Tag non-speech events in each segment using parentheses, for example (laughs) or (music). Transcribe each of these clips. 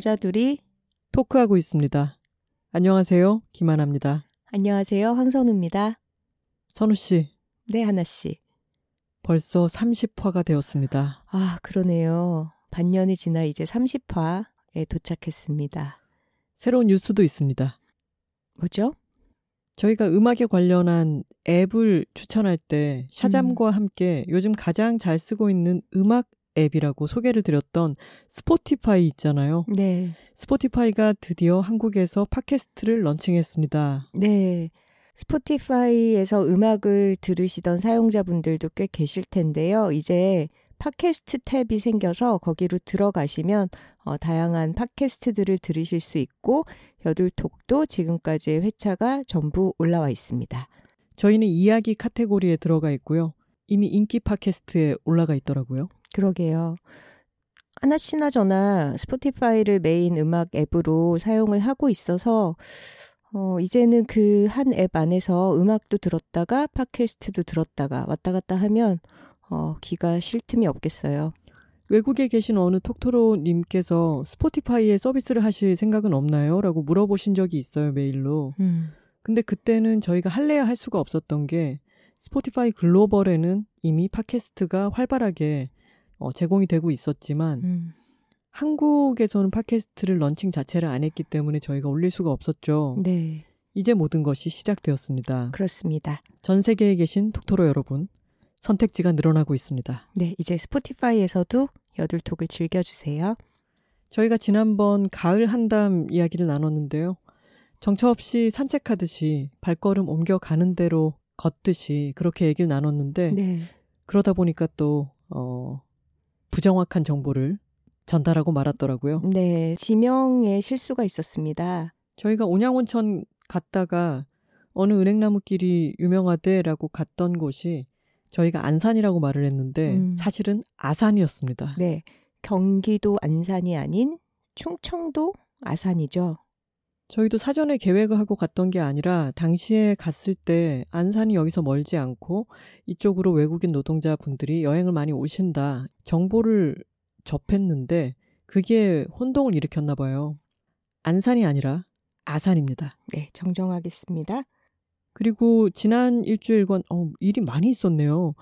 여자 둘이 토크하고 있습니다. 안녕하세요. 김하나입니다. 안녕하세요. 황선우입니다. 선우 씨, 네, 하나 씨. 벌써 30화가 되었습니다. 아, 그러네요. 반년이 지나 이제 30화에 도착했습니다. 새로운 뉴스도 있습니다. 뭐죠? 저희가 음악에 관련한 앱을 추천할 때 샤잠과 함께 요즘 가장 잘 쓰고 있는 음악 앱이라고 소개를 드렸던 스포티파이 있잖아요. 네. 스포티파이가 드디어 한국에서 팟캐스트를 런칭했습니다. 네. 스포티파이에서 음악을 들으시던 사용자분들도 꽤 계실 텐데요. 이제 팟캐스트 탭이 생겨서 거기로 들어가시면 어, 다양한 팟캐스트들을 들으실 수 있고 여둘톡도 지금까지의 회차가 전부 올라와 있습니다. 저희는 이야기 카테고리에 들어가 있고요. 이미 인기 팟캐스트에 올라가 있더라고요. 그러게요. 하나씨나 저나 스포티파이를 메인 음악 앱으로 사용을 하고 있어서 어, 이제는 그 한 앱 안에서 음악도 들었다가 팟캐스트도 들었다가 왔다 갔다 하면 어, 귀가 쉴 틈이 없겠어요. 외국에 계신 어느 톡토로님께서 스포티파이에 서비스를 하실 생각은 없나요? 라고 물어보신 적이 있어요, 메일로. 음. 근데 그때는 저희가 할래야 할 수가 없었던 게 스포티파이 글로벌에는 이미 팟캐스트가 활발하게 어, 제공이 되고 있었지만 음. 한국에서는 팟캐스트를 런칭 자체를 안 했기 때문에 저희가 올릴 수가 없었죠. 네, 이제 모든 것이 시작되었습니다. 그렇습니다. 전 세계에 계신 톡토로 여러분, 선택지가 늘어나고 있습니다. 네, 이제 스포티파이에서도 여둘톡을 즐겨주세요. 저희가 지난번 가을 한담 이야기를 나눴는데요. 정처 없이 산책하듯이 발걸음 옮겨가는 대로 걷듯이 그렇게 얘기를 나눴는데 네, 그러다 보니까 또 어, 부정확한 정보를 전달하고 말았더라고요. 네, 지명에 실수가 있었습니다. 저희가 온양온천 갔다가 어느 은행나무길이 유명하대라고 갔던 곳이 저희가 안산이라고 말을 했는데 음. 사실은 아산이었습니다. 네, 경기도 안산이 아닌 충청도 아산이죠. 저희도 사전에 계획을 하고 갔던 게 아니라 당시에 갔을 때 안산이 여기서 멀지 않고 이쪽으로 외국인 노동자분들이 여행을 많이 오신다 정보를 접했는데 그게 혼동을 일으켰나 봐요. 안산이 아니라 아산입니다. 네, 정정하겠습니다. 그리고 지난 일주일간 어, 일이 많이 있었네요.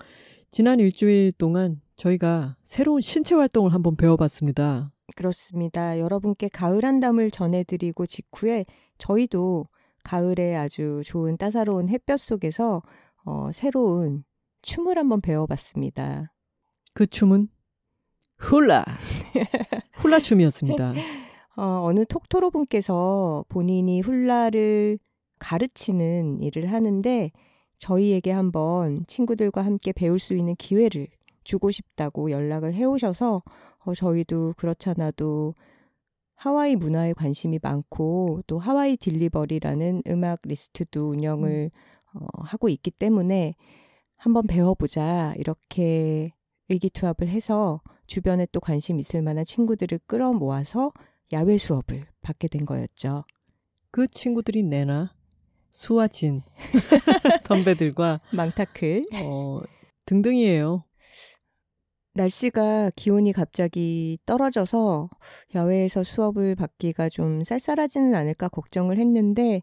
지난 일주일 동안 저희가 새로운 신체 활동을 한번 배워봤습니다. 그렇습니다. 여러분께 가을 한담을 전해드리고 직후에 저희도 가을에 아주 좋은 따사로운 햇볕 속에서 어, 새로운 춤을 한번 배워봤습니다. 그 춤은 훌라 훌라 춤이었습니다. (laughs) 어, 어느 톡토로 분께서 본인이 훌라를 가르치는 일을 하는데 저희에게 한번 친구들과 함께 배울 수 있는 기회를 주고 싶다고 연락을 해 오셔서 어, 저희도 그렇잖아도 하와이 문화에 관심이 많고 또 하와이 딜리버리라는 음악 리스트도 운영을 어, 하고 있기 때문에 한번 배워보자 이렇게 의기투합을 해서 주변에 또 관심 있을 만한 친구들을 끌어모아서 야외 수업을 받게 된 거였죠. 그 친구들이 내나 수아진 (laughs) 선배들과 망타클. 어, 등등이에요. 날씨가 기온이 갑자기 떨어져서 야외에서 수업을 받기가 좀 쌀쌀하지는 않을까 걱정을 했는데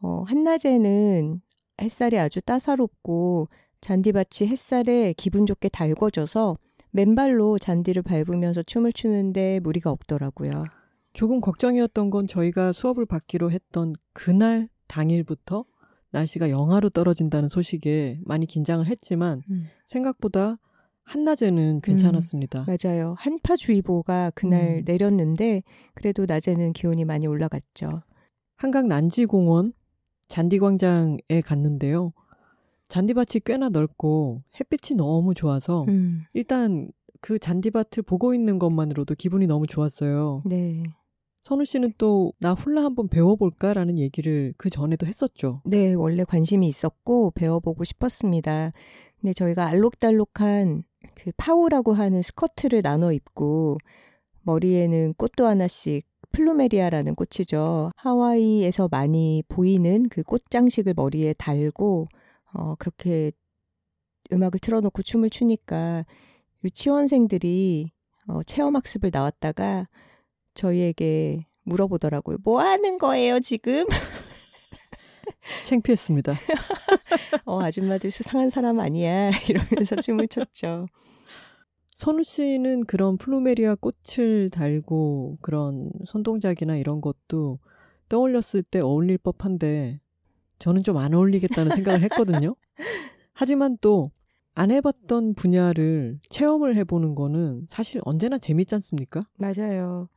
어, 한낮에는 햇살이 아주 따사롭고 잔디밭이 햇살에 기분 좋게 달궈져서 맨발로 잔디를 밟으면서 춤을 추는데 무리가 없더라고요. 조금 걱정이었던 건 저희가 수업을 받기로 했던 그날 당일부터 날씨가 영하로 떨어진다는 소식에 많이 긴장을 했지만 음. 생각보다 한낮에는 괜찮았습니다. 맞아요. 한파주의보가 그날 음. 내렸는데 그래도 낮에는 기온이 많이 올라갔죠. 한강 난지공원 잔디광장에 갔는데요. 잔디밭이 꽤나 넓고 햇빛이 너무 좋아서 음. 일단 그 잔디밭을 보고 있는 것만으로도 기분이 너무 좋았어요. 네. 선우 씨는 또 나 훌라 한번 배워볼까라는 얘기를 그 전에도 했었죠. 네, 원래 관심이 있었고 배워보고 싶었습니다. 근데 저희가 알록달록한 그 파우라고 하는 스커트를 나눠 입고 머리에는 꽃도 하나씩 플루메리아라는 꽃이죠. 하와이에서 많이 보이는 그 꽃장식을 머리에 달고 어 그렇게 음악을 틀어놓고 춤을 추니까 유치원생들이 어, 체험학습을 나왔다가 저희에게 물어보더라고요. 뭐 하는 거예요, 지금? (laughs) 창피했습니다. (laughs) 어, 아줌마들 수상한 사람 아니야. (laughs) 이러면서 춤을 췄죠. 선우 씨는 그런 플루메리아 꽃을 달고 그런 손동작이나 이런 것도 떠올렸을 때 어울릴 법한데 저는 좀 안 어울리겠다는 생각을 했거든요. 하지만 또 안 해봤던 분야를 체험을 해보는 거는 사실 언제나 재밌지 않습니까? 맞아요.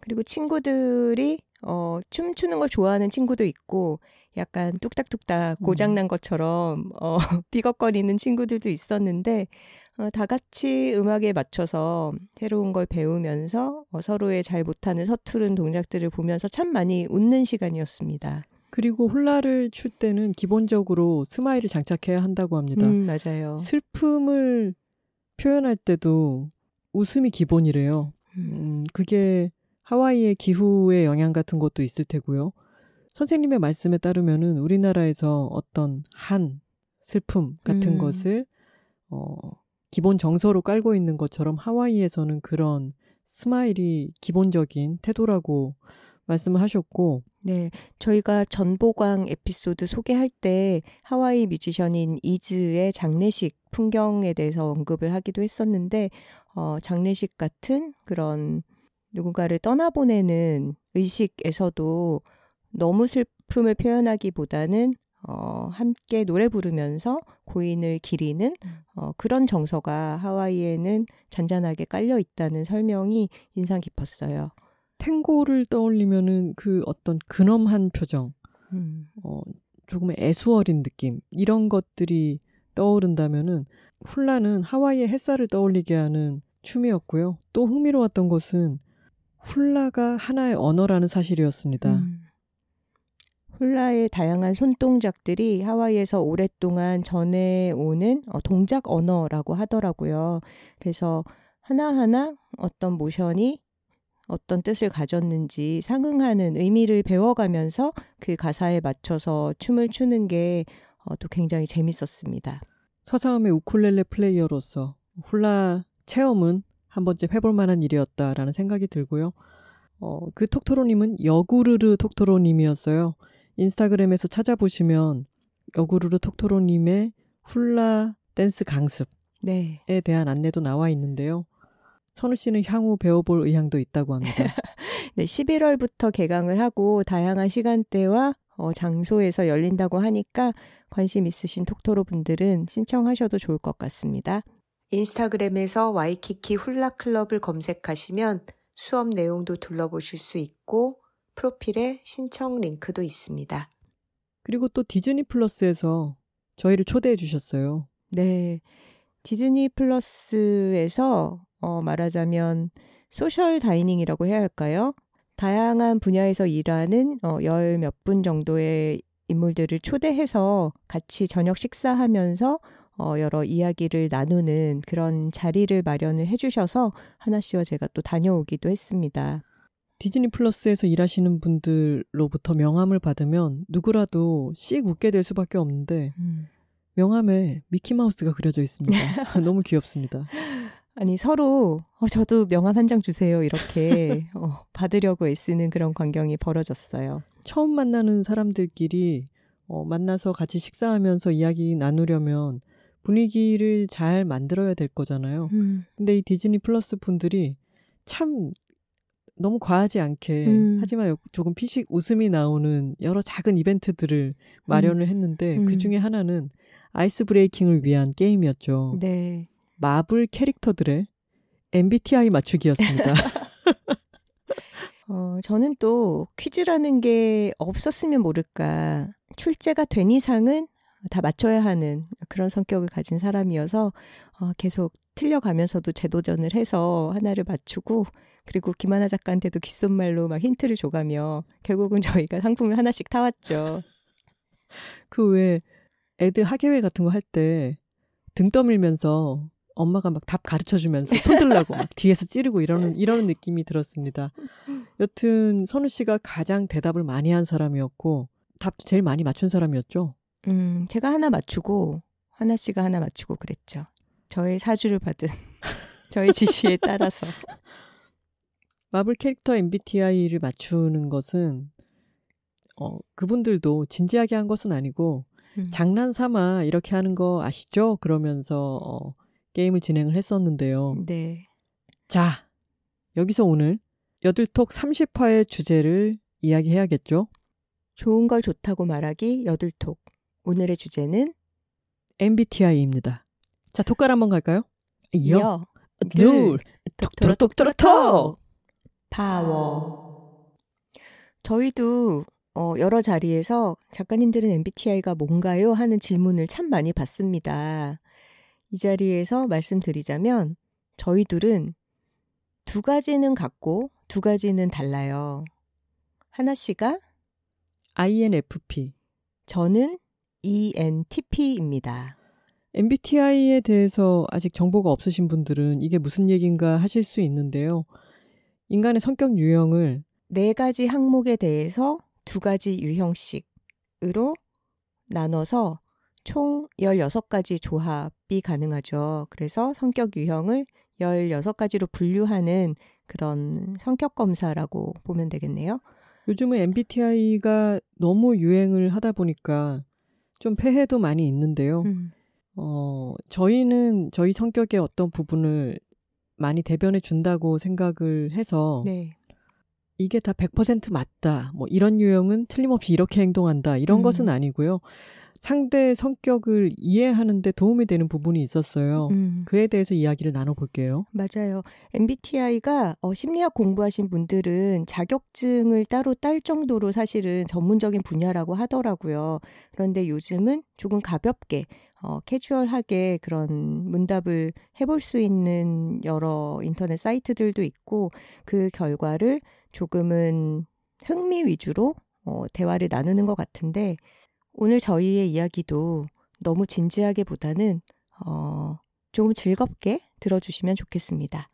그리고 친구들이 어, 춤추는 걸 좋아하는 친구도 있고 약간 뚝딱뚝딱 고장난 것처럼 어, (laughs) 삐걱거리는 친구들도 있었는데 어, 다 같이 음악에 맞춰서 새로운 걸 배우면서 어, 서로의 잘 못하는 서투른 동작들을 보면서 참 많이 웃는 시간이었습니다. 그리고 훌라를 출 때는 기본적으로 스마일을 장착해야 한다고 합니다. 음, 맞아요. 슬픔을 표현할 때도 웃음이 기본이래요. 음, 음, 그게 하와이의 기후의 영향 같은 것도 있을 테고요. 선생님의 말씀에 따르면은 우리나라에서 어떤 한 슬픔 같은 음. 것을 어, 기본 정서로 깔고 있는 것처럼 하와이에서는 그런 스마일이 기본적인 태도라고 말씀을 하셨고 네, 저희가 전보광 에피소드 소개할 때 하와이 뮤지션인 이즈의 장례식 풍경에 대해서 언급을 하기도 했었는데, 어, 장례식 같은 그런 누군가를 떠나보내는 의식에서도 너무 슬픔을 표현하기보다는 어, 함께 노래 부르면서 고인을 기리는 어, 그런 정서가 하와이에는 잔잔하게 깔려 있다는 설명이 인상 깊었어요. 탱고를 떠올리면은 그 어떤 근엄한 표정, 음. 어, 조금의 애수어린 느낌 이런 것들이 떠오른다면은 훌라는 하와이의 햇살을 떠올리게 하는 춤이었고요. 또 흥미로웠던 것은 훌라가 하나의 언어라는 사실이었습니다. 음. 훌라의 다양한 손동작들이 하와이에서 오랫동안 전해오는 어, 동작 언어라고 하더라고요. 그래서 하나하나 어떤 모션이 어떤 뜻을 가졌는지 상응하는 의미를 배워가면서 그 가사에 맞춰서 춤을 추는 게 어, 또 굉장히 재밌었습니다. 서사음의 우쿨렐레 플레이어로서 훌라 체험은 한 번쯤 해볼 만한 일이었다라는 생각이 들고요. 어, 그 톡토로님은 여구르르 톡토로님이었어요. 인스타그램에서 찾아보시면 여구르르 톡토로님의 훌라 댄스 강습에 네. 대한 안내도 나와 있는데요. 선우 씨는 향후 배워볼 의향도 있다고 합니다. (laughs) 네, 11월부터 개강을 하고 다양한 시간대와 어, 장소에서 열린다고 하니까 관심 있으신 톡토로 분들은 신청하셔도 좋을 것 같습니다. 인스타그램에서 와이키키 훌라 클럽을 검색하시면 수업 내용도 둘러보실 수 있고 프로필에 신청 링크도 있습니다. 그리고 또 디즈니 플러스에서 저희를 초대해 주셨어요. 네. 디즈니 플러스에서 어, 말하자면 social dining이라고 해야 할까요? 다양한 분야에서 일하는 어, 열몇 분 정도의 인물들을 초대해서 같이 저녁 식사하면서 어, 여러 이야기를 나누는 그런 자리를 마련을 해주셔서 하나 씨와 제가 또 다녀오기도 했습니다. 디즈니 플러스에서 일하시는 분들로부터 명함을 받으면 누구라도 씩 웃게 될 수밖에 없는데 음. 명함에 미키마우스가 그려져 있습니다. (laughs) (laughs) 너무 귀엽습니다. 아니 서로 어, 저도 명함 한 장 주세요 이렇게 (laughs) 어, 받으려고 애쓰는 그런 광경이 벌어졌어요. 처음 만나는 사람들끼리 어, 만나서 같이 식사하면서 이야기 나누려면 분위기를 잘 만들어야 될 거잖아요. 음. 근데 이 디즈니 플러스 분들이 참 너무 과하지 않게 음. 하지만 조금 피식 웃음이 나오는 여러 작은 이벤트들을 마련을 했는데 음. 그 중에 하나는 아이스 브레이킹을 위한 게임이었죠. 네. 마블 캐릭터들의 MBTI 맞추기였습니다. (laughs) (laughs) 어, 저는 또 퀴즈라는 게 없었으면 모를까. 출제가 된 이상은 다 맞춰야 하는 그런 성격을 가진 사람이어서 어, 계속 틀려가면서도 재도전을 해서 하나를 맞추고 그리고 김하나 작가한테도 귓속말로 막 힌트를 줘가며 결국은 (laughs) 저희가 상품을 하나씩 타왔죠. 그 외에 애들 학예회 같은 거 할 때 등 떠밀면서 엄마가 막 답 가르쳐 주면서 손들라고 막 뒤에서 찌르고 이러는 이런 느낌이 들었습니다. 여튼 선우 씨가 가장 대답을 많이 한 사람이었고 답도 제일 많이 맞춘 사람이었죠. 음, 제가 하나 맞추고 하나 씨가 하나 맞추고 그랬죠. 저의 사주를 받은 (laughs) 저의 지시에 따라서 (laughs) 마블 캐릭터 MBTI를 맞추는 것은 어, 그분들도 진지하게 한 것은 아니고 음. 장난 삼아 이렇게 하는 거 아시죠? 그러면서 어, 게임을 진행을 했었는데요. 네. 자, 여기서 오늘 여들톡 30화의 주제를 이야기해야겠죠? 좋은 걸 좋다고 말하기 여둘톡. 오늘의 주제는 MBTI입니다. 자, 톡갈 한번 갈까요? 여, 둘, 톡톡톡톡톡! 파워. 저희도 어, 여러 자리에서 작가님들은 MBTI가 뭔가요? 하는 질문을 참 많이 받습니다. 이 자리에서 말씀드리자면 저희 둘은 두 가지는 같고 두 가지는 달라요. 하나 씨가 INFP. 저는 ENTP입니다. MBTI에 대해서 아직 정보가 없으신 분들은 이게 무슨 얘기인가 하실 수 있는데요. 인간의 성격 유형을 네 가지 항목에 대해서 두 가지 유형씩으로 나눠서 총 16가지 조합이 가능하죠. 그래서 성격 유형을 16가지로 분류하는 그런 성격 검사라고 보면 되겠네요. 요즘은 MBTI가 너무 유행을 하다 보니까 좀 폐해도 많이 있는데요. 음, 어, 저희는 저희 성격의 어떤 부분을 많이 대변해 준다고 생각을 해서 네. 이게 다 100% 맞다. 뭐 이런 유형은 틀림없이 이렇게 행동한다. 이런 음. 것은 아니고요. 상대의 성격을 이해하는데 도움이 되는 부분이 있었어요. 음, 그에 대해서 이야기를 나눠볼게요. 맞아요. MBTI가 어, 심리학 공부하신 분들은 자격증을 따로 딸 정도로 사실은 전문적인 분야라고 하더라고요. 그런데 요즘은 조금 가볍게 어, 캐주얼하게 그런 문답을 해볼 수 있는 여러 인터넷 사이트들도 있고 그 결과를 조금은 흥미 위주로 어, 대화를 나누는 것 같은데 오늘 저희의 이야기도 너무 진지하게 보다는 어, 조금 즐겁게 들어주시면 좋겠습니다.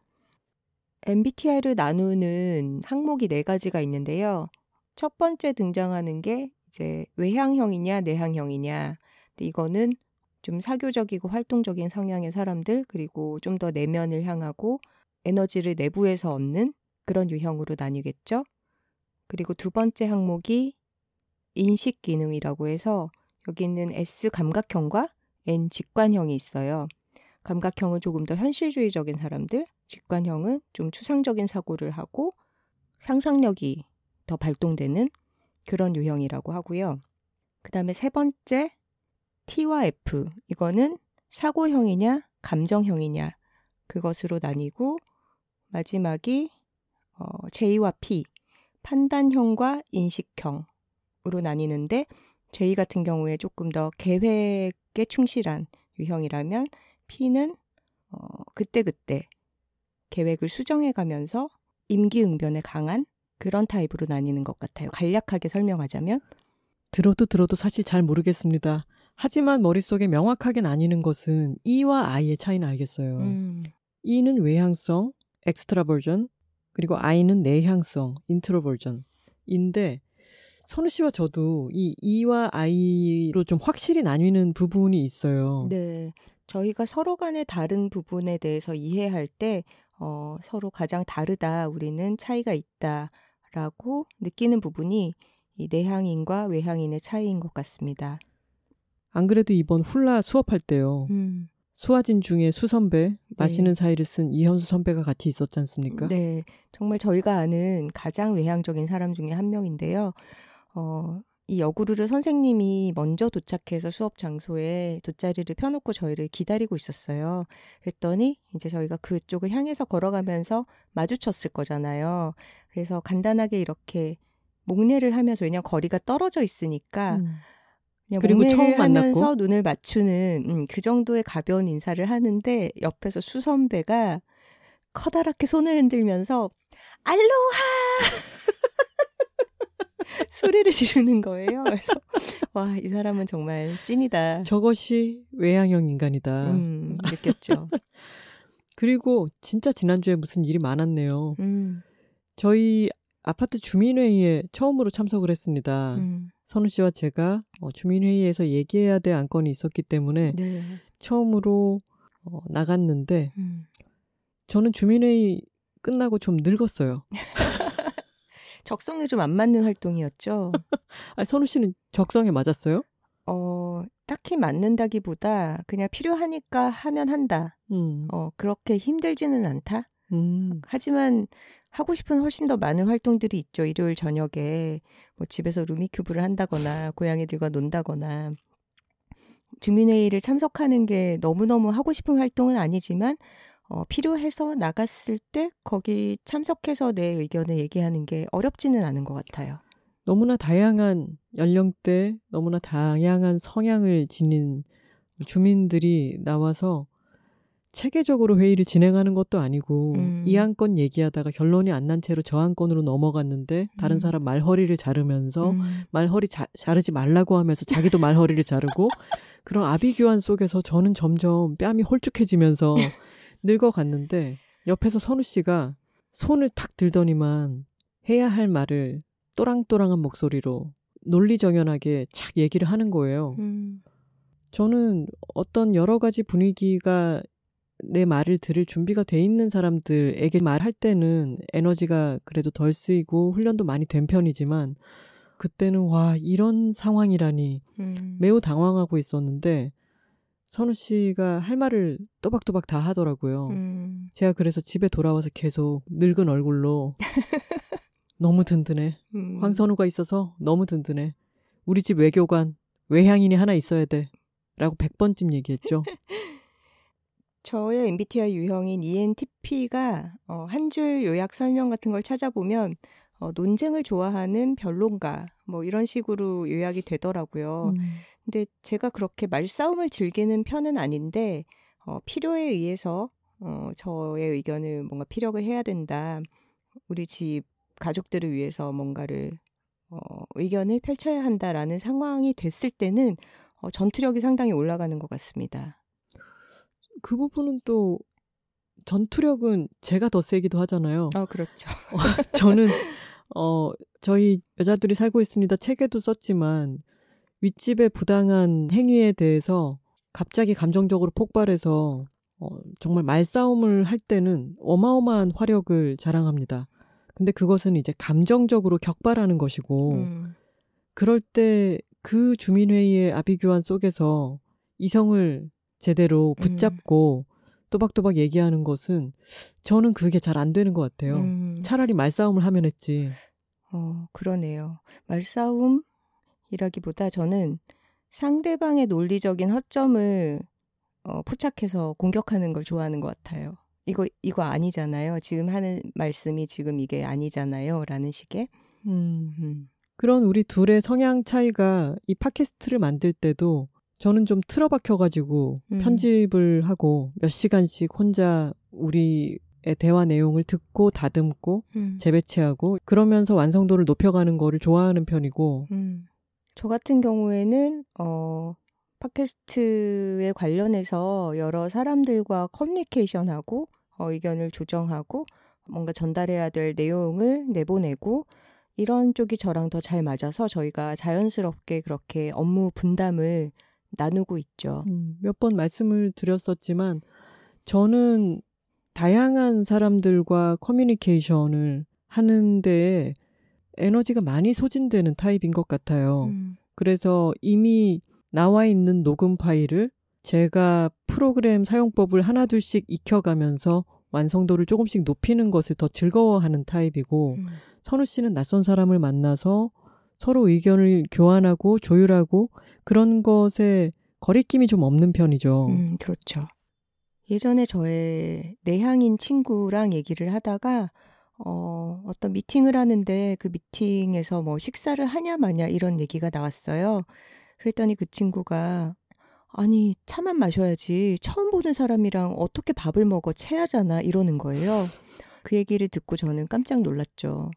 MBTI를 나누는 항목이 네 가지가 있는데요. 첫 번째 등장하는 게 이제 외향형이냐 내향형이냐. 이거는 좀 사교적이고 활동적인 성향의 사람들 그리고 좀 더 내면을 향하고 에너지를 내부에서 얻는 그런 유형으로 나뉘겠죠. 그리고 두 번째 항목이 인식 기능이라고 해서 여기는 S 감각형과 N 직관형이 있어요. 감각형은 조금 더 현실주의적인 사람들, 직관형은 좀 추상적인 사고를 하고 상상력이 더 발동되는 그런 유형이라고 하고요. 그 다음에 세 번째 T와 F 이거는 사고형이냐 감정형이냐 그것으로 나뉘고 마지막이 어, J와 P 판단형과 인식형 으로 나뉘는데 J 같은 경우에 조금 더 계획에 충실한 유형이라면 P는 어, 그때그때 계획을 수정해 가면서 임기응변에 강한 그런 타입으로 나뉘는 것 같아요. 간략하게 설명하자면 들어도 들어도 사실 잘 모르겠습니다. 하지만 머릿속에 명확하게 나뉘는 것은 E와 I의 차이는 알겠어요. 음, E는 외향성, extraversion, 그리고 I는 내향성, introversion인데 선우 씨와 저도 이 E와 I로 좀 확실히 나뉘는 부분이 있어요. 네. 저희가 서로 간의 다른 부분에 대해서 이해할 때 어, 서로 가장 다르다, 우리는 차이가 있다 라고 느끼는 부분이 이 내향인과 외향인의 차이인 것 같습니다. 안 그래도 이번 훌라 수업할 때요. 음, 수화진 중에 수 선배, 마시는 사이를 쓴 이현수 선배가 같이 있었지 않습니까? 네. 정말 저희가 아는 가장 외향적인 사람 중에 한 명인데요. 어, 이 여구르르 선생님이 먼저 도착해서 수업 장소에 돗자리를 펴놓고 저희를 기다리고 있었어요. 그랬더니 이제 저희가 그쪽을 향해서 걸어가면서 마주쳤을 거잖아요. 그래서 간단하게 이렇게 목례를 하면서 왜냐면 거리가 떨어져 있으니까 음. 그냥 그리고 처음 만났고? 하면서 눈을 맞추는 음, 그 정도의 가벼운 인사를 하는데 옆에서 수 선배가 커다랗게 손을 흔들면서 알로하 (laughs) 소리를 지르는 거예요. 그래서 와 이 사람은 정말 찐이다. 저것이 외향형 인간이다. 음, 느꼈죠. (laughs) 그리고 진짜 지난주에 무슨 일이 많았네요. 음, 저희 아파트 주민회의에 처음으로 참석을 했습니다. 음, 선우 씨와 제가 어, 주민회의에서 얘기해야 될 안건이 있었기 때문에 네. 처음으로 어, 나갔는데 음. 저는 주민회의 끝나고 좀 늙었어요. (laughs) 적성에 좀 안 맞는 활동이었죠. (laughs) 아, 선우 씨는 적성에 맞았어요? 어, 딱히 맞는다기보다 그냥 필요하니까 하면 한다. 음, 어, 그렇게 힘들지는 않다. 음, 하지만 하고 싶은 훨씬 더 많은 활동들이 있죠. 일요일 저녁에 뭐 집에서 루미큐브를 한다거나 고양이들과 논다거나 주민회의를 참석하는 게 너무너무 하고 싶은 활동은 아니지만 어, 필요해서 나갔을 때 거기 참석해서 내 의견을 얘기하는 게 어렵지는 않은 것 같아요. 너무나 다양한 연령대, 너무나 다양한 성향을 지닌 주민들이 나와서 체계적으로 회의를 진행하는 것도 아니고 음. 이 안건 얘기하다가 결론이 안 난 채로 저 안건으로 넘어갔는데 다른 음. 사람 말허리를 자르면서 음, 말허리 자, 자르지 말라고 하면서 자기도 말허리를 자르고 (laughs) 그런 아비규환 속에서 저는 점점 뺨이 홀쭉해지면서 늙어갔는데 옆에서 선우 씨가 손을 탁 들더니만 해야 할 말을 또랑또랑한 목소리로 논리정연하게 착 얘기를 하는 거예요. 음, 저는 어떤 여러 가지 분위기가 내 말을 들을 준비가 돼 있는 사람들에게 말할 때는 에너지가 그래도 덜 쓰이고 훈련도 많이 된 편이지만 그때는 와 이런 상황이라니 음. 매우 당황하고 있었는데 선우 씨가 할 말을 또박또박 다 하더라고요. 음, 제가 그래서 집에 돌아와서 계속 늙은 얼굴로 (laughs) 너무 든든해. 음. 황선우가 있어서 너무 든든해. 우리 집 외교관 외향인이 하나 있어야 돼. 라고 100번쯤 얘기했죠. (laughs) 저의 MBTI 유형인 ENTP가 어, 한 줄 요약 설명 같은 걸 찾아보면 어, 논쟁을 좋아하는 변론가 뭐 이런 식으로 요약이 되더라고요. 음. 근데 제가 그렇게 말싸움을 즐기는 편은 아닌데 어, 필요에 의해서 어, 저의 의견을 뭔가 피력을 해야 된다. 우리 집 가족들을 위해서 뭔가를 어, 의견을 펼쳐야 한다라는 상황이 됐을 때는 어, 전투력이 상당히 올라가는 것 같습니다. 그 부분은 또 전투력은 제가 더 세기도 하잖아요. 어, 그렇죠. (laughs) 저는 어 저희 여자들이 살고 있습니다. 책에도 썼지만 윗집의 부당한 행위에 대해서 갑자기 감정적으로 폭발해서 어, 정말 말싸움을 할 때는 어마어마한 화력을 자랑합니다. 근데 그것은 이제 감정적으로 격발하는 것이고 음, 그럴 때 그 주민회의의 아비규환 속에서 이성을 제대로 붙잡고 또박또박 얘기하는 것은 저는 그게 잘 안 되는 것 같아요. 음, 차라리 말싸움을 하면 했지. 어, 그러네요. 말싸움 이라기보다 저는 상대방의 논리적인 허점을 어, 포착해서 공격하는 걸 좋아하는 것 같아요. 이거 이거 아니잖아요. 지금 하는 말씀이 지금 이게 아니잖아요. 라는 식의. 음. 음. 그런 우리 둘의 성향 차이가 이 팟캐스트를 만들 때도 저는 좀 틀어박혀가지고 음. 편집을 하고 몇 시간씩 혼자 우리의 대화 내용을 듣고 다듬고 음. 재배치하고 그러면서 완성도를 높여가는 거를 좋아하는 편이고 음. 저 같은 경우에는 어 팟캐스트에 관련해서 여러 사람들과 커뮤니케이션하고 어, 의견을 조정하고 뭔가 전달해야 될 내용을 내보내고 이런 쪽이 저랑 더 잘 맞아서 저희가 자연스럽게 그렇게 업무 분담을 나누고 있죠. 음, 몇 번 말씀을 드렸었지만 저는 다양한 사람들과 커뮤니케이션을 하는데 에너지가 많이 소진되는 타입인 것 같아요. 음, 그래서 이미 나와 있는 녹음 파일을 제가 프로그램 사용법을 하나둘씩 익혀가면서 완성도를 조금씩 높이는 것을 더 즐거워하는 타입이고 음, 선우 씨는 낯선 사람을 만나서 서로 의견을 교환하고 조율하고 그런 것에 거리낌이 좀 없는 편이죠. 음, 그렇죠. 예전에 저의 내향인 친구랑 얘기를 하다가 어, 어떤 미팅을 하는데 그 미팅에서 뭐 식사를 하냐 마냐 이런 얘기가 나왔어요. 그랬더니 그 친구가 아니 차만 마셔야지 처음 보는 사람이랑 어떻게 밥을 먹어 체하잖아 이러는 거예요. 그 얘기를 듣고 저는 깜짝 놀랐죠.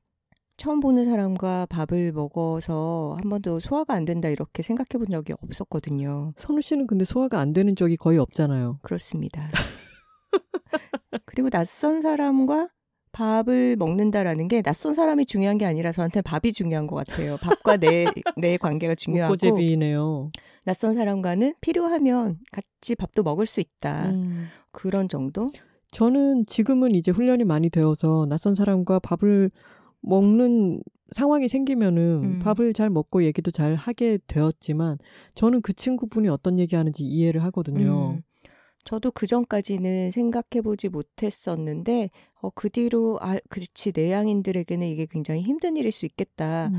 처음 보는 사람과 밥을 먹어서 한 번도 소화가 안 된다 이렇게 생각해 본 적이 없었거든요. 선우 씨는 근데 소화가 안 되는 적이 거의 없잖아요. 그렇습니다. (laughs) 그리고 낯선 사람과 밥을 먹는다라는 게 낯선 사람이 중요한 게 아니라 저한테 밥이 중요한 것 같아요. 밥과 내, (laughs) 내 관계가 중요하고. 목고제비네요. 낯선 사람과는 필요하면 같이 밥도 먹을 수 있다. 음. 그런 정도? 저는 지금은 이제 훈련이 많이 되어서 낯선 사람과 밥을 먹는 상황이 생기면은 음. 밥을 잘 먹고 얘기도 잘 하게 되었지만 저는 그 친구분이 어떤 얘기 하는지 이해를 하거든요. 음. 저도 그 전까지는 생각해보지 못했었는데, 어, 그 뒤로, 아, 그렇지, 내향인들에게는 이게 굉장히 힘든 일일 수 있겠다라는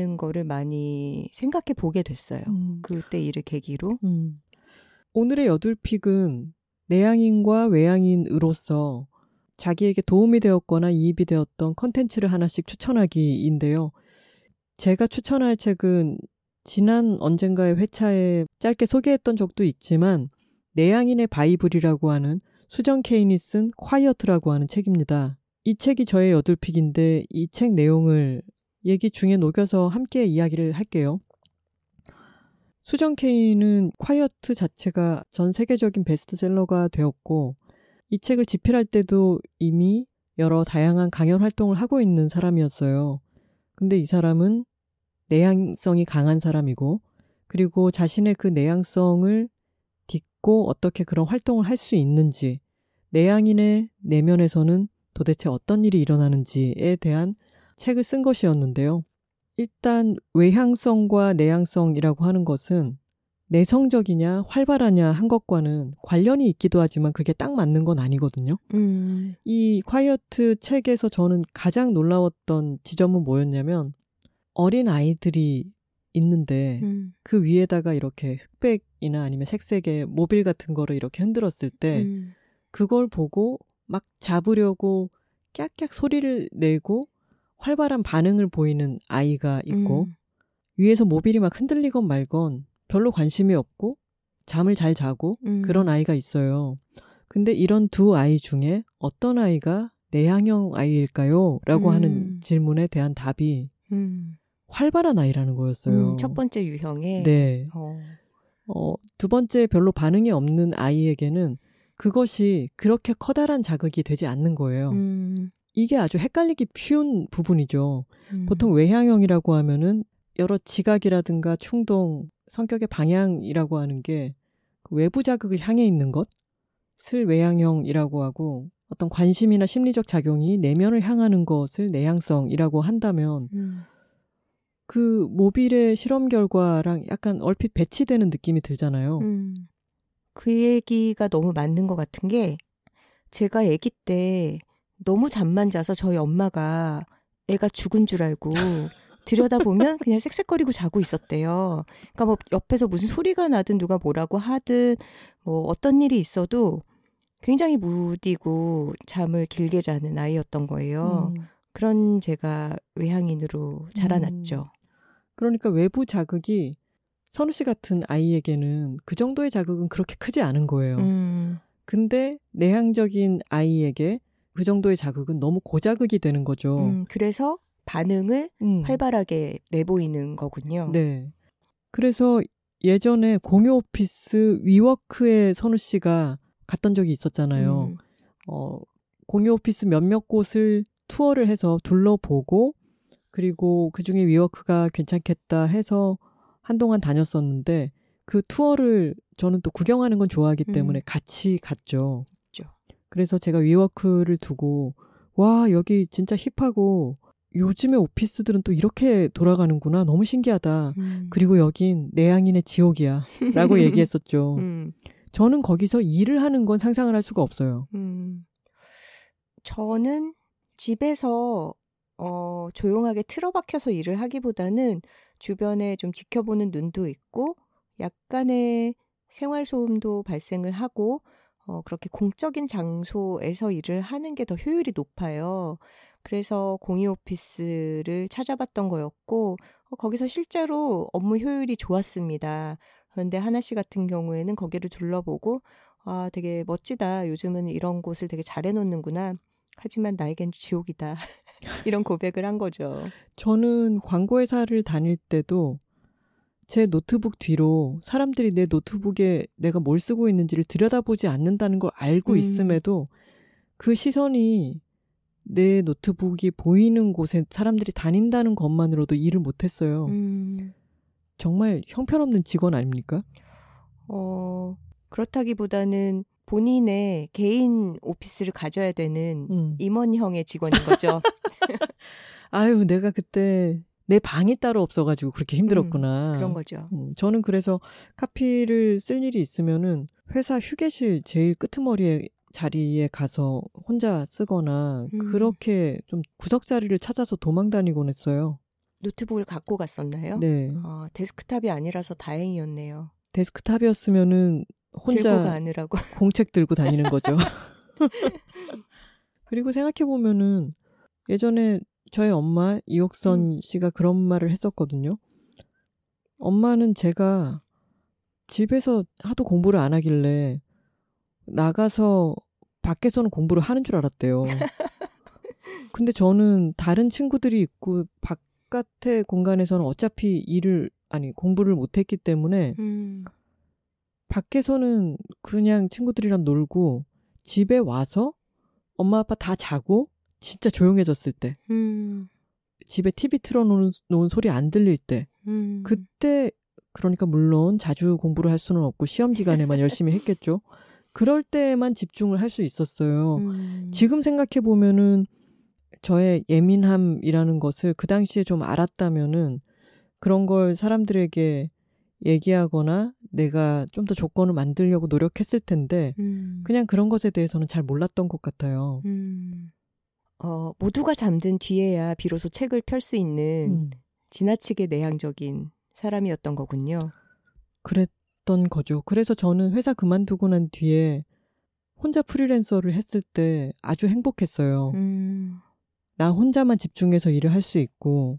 음. 거를 많이 생각해 보게 됐어요. 음. 그때 일을 계기로. 음. 오늘의 여둘픽은 내향인과 외향인으로서 자기에게 도움이 되었거나 이입이 되었던 컨텐츠를 하나씩 추천하기인데요. 제가 추천할 책은 지난 언젠가의 회차에 짧게 소개했던 적도 있지만 내향인의 바이블이라고 하는 수정 케인이 쓴 콰이어트라고 하는 책입니다. 이 책이 저의 여둘픽인데 이 책 내용을 얘기 중에 녹여서 함께 이야기를 할게요. 수정 케인은 콰이어트 자체가 전 세계적인 베스트셀러가 되었고 이 책을 집필할 때도 이미 여러 다양한 강연 활동을 하고 있는 사람이었어요. 근데 이 사람은 내향성이 강한 사람이고 그리고 자신의 그 내향성을 있고 어떻게 그런 활동을 할 수 있는지, 내향인의 내면에서는 도대체 어떤 일이 일어나는지에 대한 책을 쓴 것이었는데요. 일단 외향성과 내향성이라고 하는 것은 내성적이냐 활발하냐 한 것과는 관련이 있기도 하지만 그게 딱 맞는 건 아니거든요. 음. 이 콰이어트 책에서 저는 가장 놀라웠던 지점은 뭐였냐면 어린 아이들이 있는데 음. 그 위에다가 이렇게 흑백이나 아니면 색색의 모빌 같은 거를 이렇게 흔들었을 때 음. 그걸 보고 막 잡으려고 깍깍 소리를 내고 활발한 반응을 보이는 아이가 있고 음. 위에서 모빌이 막 흔들리건 말건 별로 관심이 없고 잠을 잘 자고 음. 그런 아이가 있어요. 근데 이런 두 아이 중에 어떤 아이가 내향형 아이일까요? 라고 하는 음. 질문에 대한 답이 음. 활발한 아이라는 거였어요. 음, 첫 번째 유형에. 네. 어. 어, 두 번째 별로 반응이 없는 아이에게는 그것이 그렇게 커다란 자극이 되지 않는 거예요. 음. 이게 아주 헷갈리기 쉬운 부분이죠. 음. 보통 외향형이라고 하면은 여러 지각이라든가 충동, 성격의 방향이라고 하는 게그 외부 자극을 향해 있는 것을 외향형이라고 하고 어떤 관심이나 심리적 작용이 내면을 향하는 것을 내향성이라고 한다면 음. 그 모빌의 실험 결과랑 약간 얼핏 배치되는 느낌이 들잖아요. 음. 그 얘기가 너무 맞는 것 같은 게 제가 아기 때 너무 잠만 자서 저희 엄마가 애가 죽은 줄 알고 (laughs) 들여다보면 그냥 쌕쌕거리고 자고 있었대요. 그러니까 뭐 옆에서 무슨 소리가 나든 누가 뭐라고 하든 뭐 어떤 일이 있어도 굉장히 무디고 잠을 길게 자는 아이였던 거예요. 음. 그런 제가 외향인으로 자라났죠. 음. 그러니까 외부 자극이 선우 씨 같은 아이에게는 그 정도의 자극은 그렇게 크지 않은 거예요. 음. 근데 내향적인 아이에게 그 정도의 자극은 너무 고자극이 되는 거죠. 음, 그래서 반응을 음. 활발하게 내보이는 거군요. 네. 그래서 예전에 공유 오피스 위워크에 선우 씨가 갔던 적이 있었잖아요. 음. 어, 공유 오피스 몇몇 곳을 투어를 해서 둘러보고 그리고 그 중에 위워크가 괜찮겠다 해서 한동안 다녔었는데 그 투어를 저는 또 구경하는 건 좋아하기 음. 때문에 음. 같이 갔죠. 그렇죠. 그래서 제가 위워크를 두고 와 여기 진짜 힙하고 요즘의 오피스들은 또 이렇게 돌아가는구나 너무 신기하다. 음. 그리고 여긴 내향인의 지옥이야라고 (laughs) 얘기했었죠. 음. 저는 거기서 일을 하는 건 상상을 할 수가 없어요. 음. 저는 집에서 어, 조용하게 틀어박혀서 일을 하기보다는 주변에 좀 지켜보는 눈도 있고 약간의 생활 소음도 발생을 하고 어, 그렇게 공적인 장소에서 일을 하는 게 더 효율이 높아요. 그래서 공유 오피스를 찾아봤던 거였고 어, 거기서 실제로 업무 효율이 좋았습니다. 그런데 하나 씨 같은 경우에는 거기를 둘러보고 아 되게 멋지다. 요즘은 이런 곳을 되게 잘 해놓는구나. 하지만 나에겐 지옥이다. (laughs) (laughs) 이런 고백을 한 거죠. 저는 광고회사를 다닐 때도 제 노트북 뒤로 사람들이 내 노트북에 내가 뭘 쓰고 있는지를 들여다보지 않는다는 걸 알고 음. 있음에도 그 시선이 내 노트북이 보이는 곳에 사람들이 다닌다는 것만으로도 일을 못했어요. 음, 정말 형편없는 직원 아닙니까? 어, 그렇다기보다는 본인의 개인 오피스를 가져야 되는 음. 임원형의 직원인 거죠. (laughs) 아유, 내가 그때 내 방이 따로 없어가지고 그렇게 힘들었구나. 음, 그런 거죠. 음, 저는 그래서 카피를 쓸 일이 있으면은 회사 휴게실 제일 끄트머리에 자리에 가서 혼자 쓰거나 음. 그렇게 좀 구석 자리를 찾아서 도망 다니곤 했어요. 노트북을 갖고 갔었나요? 네. 어, 데스크탑이 아니라서 다행이었네요. 데스크탑이었으면은 혼자. (laughs) 공책 들고 다니는 거죠. 그리고 생각해 보면은 예전에 저희 엄마 이옥선 음. 씨가 그런 말을 했었거든요. 엄마는 제가 집에서 하도 공부를 안 하길래 나가서 밖에서는 공부를 하는 줄 알았대요. (laughs) 근데 저는 다른 친구들이 있고 바깥의 공간에서는 어차피 일을 아니 공부를 못 했기 때문에 음, 밖에서는 그냥 친구들이랑 놀고 집에 와서 엄마 아빠 다 자고 진짜 조용해졌을 때 음, 집에 TV 틀어놓은 놓은 소리 안 들릴 때 음. 그때 그러니까 물론 자주 공부를 할 수는 없고 시험 기간에만 열심히 했겠죠. 그럴 때만 집중을 할 수 있었어요. 음. 지금 생각해 보면은 저의 예민함이라는 것을 그 당시에 좀 알았다면은 그런 걸 사람들에게 얘기하거나 내가 좀 더 조건을 만들려고 노력했을 텐데 음. 그냥 그런 것에 대해서는 잘 몰랐던 것 같아요. 음. 어, 모두가 잠든 뒤에야 비로소 책을 펼 수 있는 음, 지나치게 내향적인 사람이었던 거군요. 그랬던 거죠. 그래서 저는 회사 그만두고 난 뒤에 혼자 프리랜서를 했을 때 아주 행복했어요. 음. 나 혼자만 집중해서 일을 할 수 있고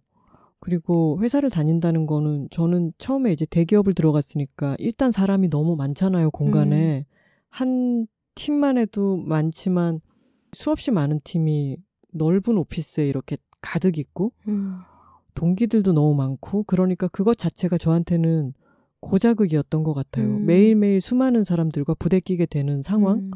그리고 회사를 다닌다는 거는 저는 처음에 이제 대기업을 들어갔으니까 일단 사람이 너무 많잖아요 공간에 한 팀만 해도 많지만 수없이 많은 팀이 넓은 오피스에 이렇게 가득 있고 음. 동기들도 너무 많고 그러니까 그것 자체가 저한테는 고자극이었던 것 같아요 음. 매일매일 수많은 사람들과 부대끼게 되는 상황 음.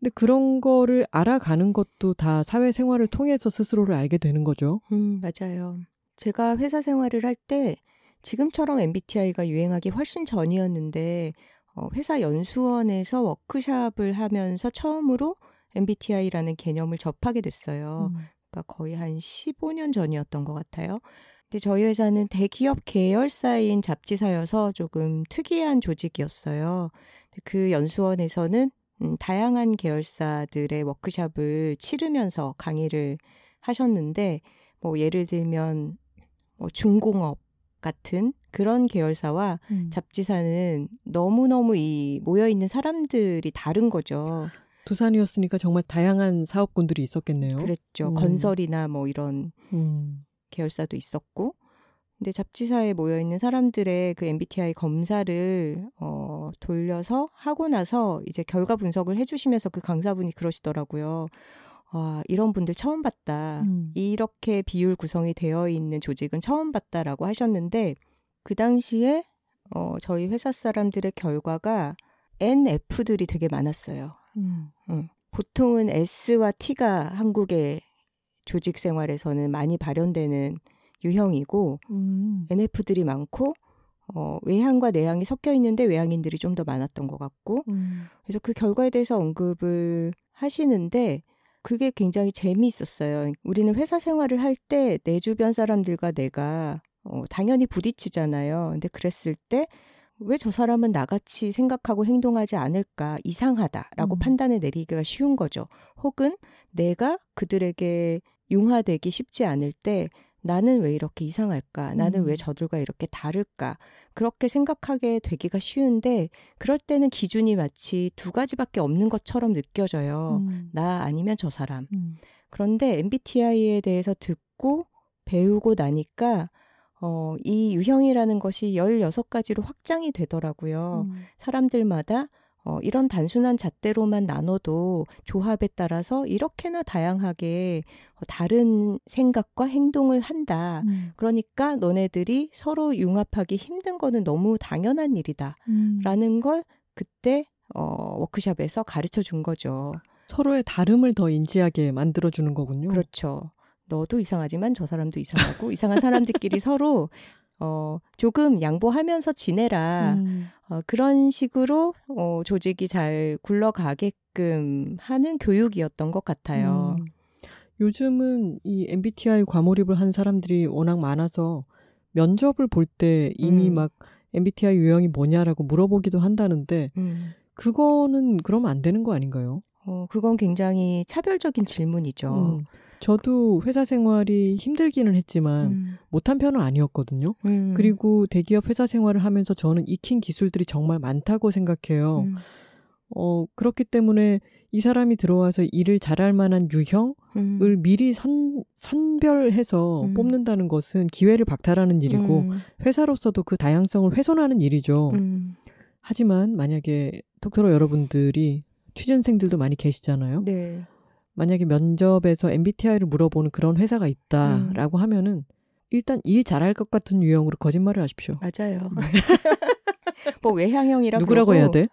근데 그런 거를 알아가는 것도 다 사회생활을 통해서 스스로를 알게 되는 거죠 음, 맞아요. 제가 회사 생활을 할 때 지금처럼 MBTI가 유행하기 훨씬 전이었는데 어, 회사 연수원에서 워크샵을 하면서 처음으로 MBTI라는 개념을 접하게 됐어요. 음. 그러니까 거의 한 15년 전이었던 것 같아요. 근데 저희 회사는 대기업 계열사인 잡지사여서 조금 특이한 조직이었어요. 그 연수원에서는 음, 다양한 계열사들의 워크샵을 치르면서 강의를 하셨는데, 뭐 예를 들면 뭐 중공업 같은 그런 계열사와 음. 잡지사는 너무너무 이 모여 있는 사람들이 다른 거죠. 두산이었으니까 정말 다양한 사업군들이 있었겠네요. 그랬죠. 음. 건설이나 뭐 이런 음. 계열사도 있었고. 근데 잡지사에 모여 있는 사람들의 그 MBTI 검사를 어 돌려서 하고 나서 이제 결과 분석을 해 주시면서 그 강사분이 그러시더라고요. 와, 이런 분들 처음 봤다. 음. 이렇게 비율 구성이 되어 있는 조직은 처음 봤다라고 하셨는데 그 당시에 어 저희 회사 사람들의 결과가 NF들이 되게 많았어요. 음. 응. 보통은 S와 T가 한국의 조직 생활에서는 많이 발현되는 유형이고 음. NF들이 많고 어, 외향과 내향이 섞여 있는데 외향인들이 좀 더 많았던 것 같고 음. 그래서 그 결과에 대해서 언급을 하시는데 그게 굉장히 재미있었어요. 우리는 회사 생활을 할 때 내 주변 사람들과 내가 어, 당연히 부딪히잖아요. 근데 그랬을 때 왜 저 사람은 나같이 생각하고 행동하지 않을까 이상하다라고 음. 판단을 내리기가 쉬운 거죠. 혹은 내가 그들에게 융화되기 쉽지 않을 때 나는 왜 이렇게 이상할까? 나는 음. 왜 저들과 이렇게 다를까? 그렇게 생각하게 되기가 쉬운데 그럴 때는 기준이 마치 두 가지밖에 없는 것처럼 느껴져요. 음. 나 아니면 저 사람. 음. 그런데 MBTI에 대해서 듣고 배우고 나니까 어, 이 유형이라는 것이 16가지로 확장이 되더라고요. 음. 사람들마다 어, 이런 단순한 잣대로만 나눠도 조합에 따라서 이렇게나 다양하게 어, 다른 생각과 행동을 한다. 음. 그러니까 너네들이 서로 융합하기 힘든 거는 너무 당연한 일이다. 음. 라는 걸 그때 어, 워크샵에서 가르쳐 준 거죠. 서로의 다름을 더 인지하게 만들어 주는 거군요. 그렇죠. 너도 이상하지만 저 사람도 이상하고 이상한 사람들끼리 서로 어, 조금 양보하면서 지내라. 음. 어, 그런 식으로 어, 조직이 잘 굴러가게끔 하는 교육이었던 것 같아요. 음. 요즘은 이 MBTI 과몰입을 한 사람들이 워낙 많아서 면접을 볼 때 이미 음. 막 MBTI 유형이 뭐냐라고 물어보기도 한다는데 음. 그거는 그러면 안 되는 거 아닌가요? 어, 그건 굉장히 차별적인 질문이죠. 음. 저도 회사 생활이 힘들기는 했지만 음. 못한 편은 아니었거든요. 음. 그리고 대기업 회사 생활을 하면서 저는 익힌 기술들이 정말 많다고 생각해요. 음. 어, 그렇기 때문에 이 사람이 들어와서 일을 잘할 만한 유형을 음. 미리 선, 선별해서 음. 뽑는다는 것은 기회를 박탈하는 일이고 음. 회사로서도 그 다양성을 훼손하는 일이죠. 음. 하지만 만약에 톡토로 여러분들이 취준생들도 많이 계시잖아요. 네. 만약에 면접에서 MBTI를 물어보는 그런 회사가 음. 있다라고 하면은 일단 일 잘할 것 같은 유형으로 거짓말을 하십시오. 맞아요. (laughs) 뭐 외향형이라 누구라고 그러고, 해야 돼?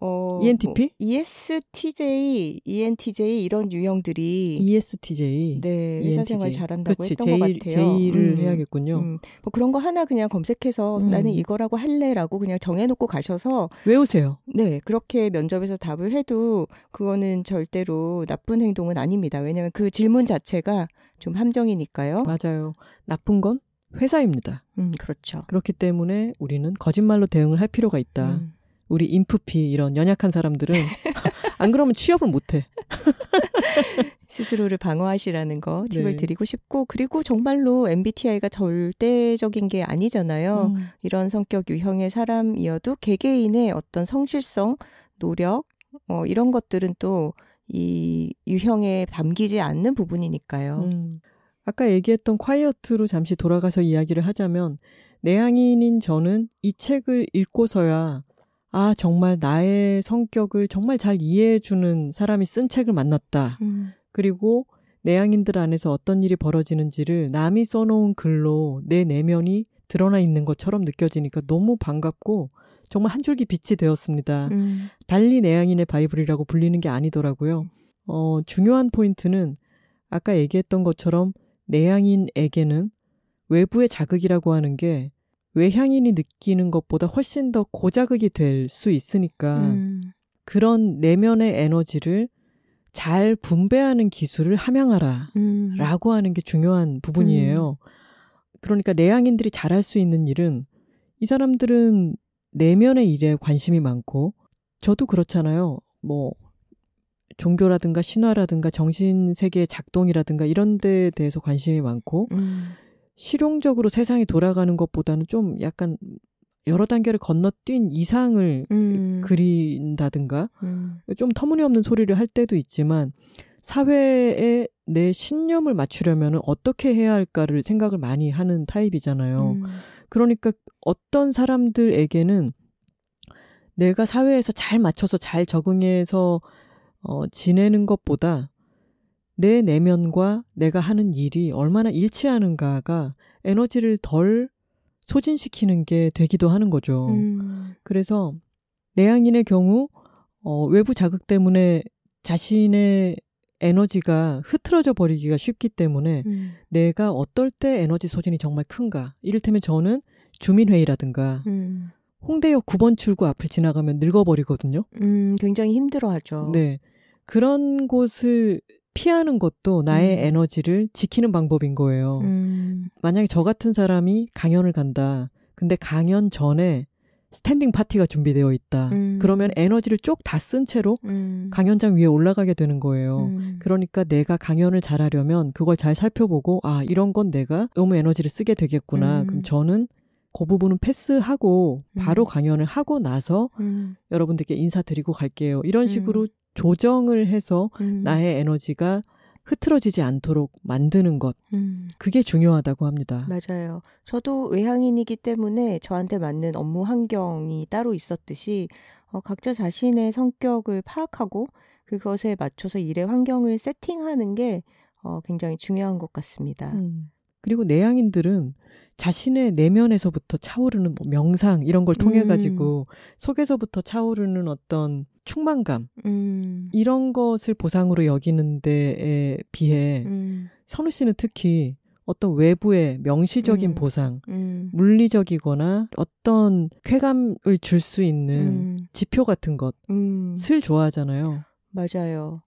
어, ENTP? 뭐 ESTJ, ENTJ 이런 유형들이 ESTJ. 네 회사 생활 ENTJ. 잘한다고 그렇지. 했던 제일, 것 같아요. 제의를 음. 해야겠군요. 음, 뭐 그런 거 하나 그냥 검색해서 음. 나는 이거라고 할래라고 그냥 정해놓고 가셔서 외우세요. 네 그렇게 면접에서 답을 해도 그거는 절대로 나쁜 행동은 아닙니다. 왜냐하면 그 질문 자체가 좀 함정이니까요. 맞아요. 나쁜 건 회사입니다. 음 그렇죠. 그렇기 때문에 우리는 거짓말로 대응을 할 필요가 있다. 음. 우리 인프피 이런 연약한 사람들은 (laughs) 안 그러면 취업을 못 해. (laughs) 스스로를 방어하시라는 거 팁을 네. 드리고 싶고 그리고 정말로 MBTI가 절대적인 게 아니잖아요. 음. 이런 성격 유형의 사람이어도 개개인의 어떤 성실성, 노력 어, 이런 것들은 또 이 유형에 담기지 않는 부분이니까요. 음. 아까 얘기했던 콰이어트로 잠시 돌아가서 이야기를 하자면 내향인인 저는 이 책을 읽고서야 아 정말 나의 성격을 정말 잘 이해해주는 사람이 쓴 책을 만났다. 음, 그리고 내향인들 안에서 어떤 일이 벌어지는지를 남이 써놓은 글로 내 내면이 드러나 있는 것처럼 느껴지니까 너무 반갑고 정말 한 줄기 빛이 되었습니다. 음, 달리 내향인의 바이블이라고 불리는 게 아니더라고요. 어, 중요한 포인트는 아까 얘기했던 것처럼 내향인에게는 외부의 자극이라고 하는 게 외향인이 느끼는 것보다 훨씬 더 고자극이 될 수 있으니까 음, 그런 내면의 에너지를 잘 분배하는 기술을 함양하라. 음, 라고 하는 게 중요한 부분이에요. 그러니까 내향인들이 잘할 수 있는 일은 이 사람들은 내면의 일에 관심이 많고 저도 그렇잖아요. 뭐 종교라든가 신화라든가 정신 세계의 작동이라든가 이런 데에 대해서 관심이 많고 음, 실용적으로 세상이 돌아가는 것보다는 좀 약간 여러 단계를 건너뛴 이상을 음, 그린다든가? 음, 좀 터무니없는 소리를 할 때도 있지만 사회에 내 신념을 맞추려면 어떻게 해야 할까를 생각을 많이 하는 타입이잖아요. 음, 그러니까 어떤 사람들에게는 내가 사회에서 잘 맞춰서 잘 적응해서 어, 지내는 것보다 내 내면과 내가 하는 일이 얼마나 일치하는가가 에너지를 덜 소진시키는 게 되기도 하는 거죠. 음, 그래서 내향인의 경우 어, 외부 자극 때문에 자신의 에너지가 흐트러져 버리기가 쉽기 때문에 음, 내가 어떨 때 에너지 소진이 정말 큰가. 이를테면 저는 주민회의라든가 음, 홍대역 9번 출구 앞을 지나가면 늙어버리거든요. 음, 굉장히 힘들어하죠. 네. 그런 곳을 피하는 것도 나의 음. 에너지를 지키는 방법인 거예요. 음, 만약에 저 같은 사람이 강연을 간다. 근데 강연 전에 스탠딩 파티가 준비되어 있다. 음. 그러면 에너지를 쪽 다 쓴 채로 음, 강연장 위에 올라가게 되는 거예요. 음, 그러니까 내가 강연을 잘하려면 그걸 잘 살펴보고 아 이런 건 내가 너무 에너지를 쓰게 되겠구나. 음. 그럼 저는 그 부분은 패스하고 바로 음. 강연을 하고 나서 음, 여러분들께 인사드리고 갈게요. 이런 음. 식으로 조정을 해서 음, 나의 에너지가 흐트러지지 않도록 만드는 것. 음. 그게 중요하다고 합니다. 맞아요. 저도 외향인이기 때문에 저한테 맞는 업무 환경이 따로 있었듯이 어, 각자 자신의 성격을 파악하고 그것에 맞춰서 일의 환경을 세팅하는 게 어, 굉장히 중요한 것 같습니다. 음. 그리고 내향인들은 자신의 내면에서부터 차오르는 뭐 명상 이런 걸 통해 가지고 음. 속에서부터 차오르는 어떤 충만감 음. 이런 것을 보상으로 여기는 데에 비해 음. 선우 씨는 특히 어떤 외부의 명시적인 음. 보상, 음. 물리적이거나 어떤 쾌감을 줄 수 있는 음. 지표 같은 것을 좋아하잖아요. 맞아요.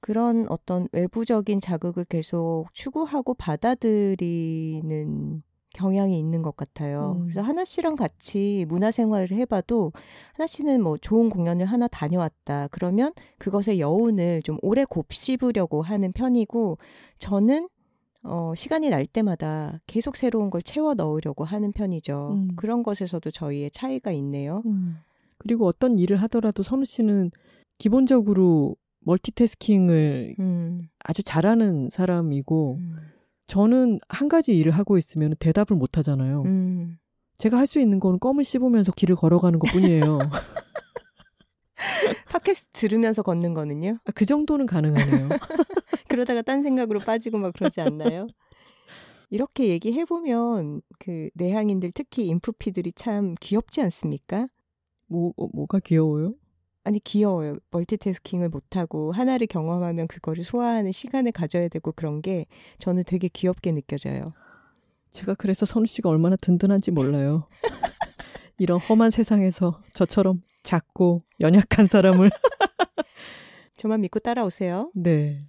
그런 어떤 외부적인 자극을 계속 추구하고 받아들이는 경향이 있는 것 같아요. 음. 그래서 하나 씨랑 같이 문화 생활을 해봐도 하나 씨는 뭐 좋은 공연을 하나 다녀왔다. 그러면 그것의 여운을 좀 오래 곱씹으려고 하는 편이고 저는 어, 시간이 날 때마다 계속 새로운 걸 채워 넣으려고 하는 편이죠. 음. 그런 것에서도 저희의 차이가 있네요. 음. 그리고 어떤 일을 하더라도 선우 씨는 기본적으로 멀티태스킹을 음. 아주 잘하는 사람이고 음. 저는 한 가지 일을 하고 있으면 대답을 못 하잖아요. 음. 제가 할 수 있는 건 껌을 씹으면서 길을 걸어가는 것 뿐이에요. (laughs) 팟캐스트 들으면서 걷는 거는요? 아, 그 정도는 가능하네요. (laughs) 그러다가 딴 생각으로 빠지고 막 그러지 않나요? 이렇게 얘기해보면 그 내향인들 특히 인프피들이 참 귀엽지 않습니까? 뭐, 어, 뭐가 귀여워요? 아니 귀여워요. 멀티태스킹을 못하고 하나를 경험하면 그거를 소화하는 시간을 가져야 되고 그런 게 저는 되게 귀엽게 느껴져요. 제가 그래서 선우 씨가 얼마나 든든한지 몰라요. (laughs) 이런 험한 세상에서 저처럼 작고 연약한 사람을 (laughs) 저만 믿고 따라오세요. 네.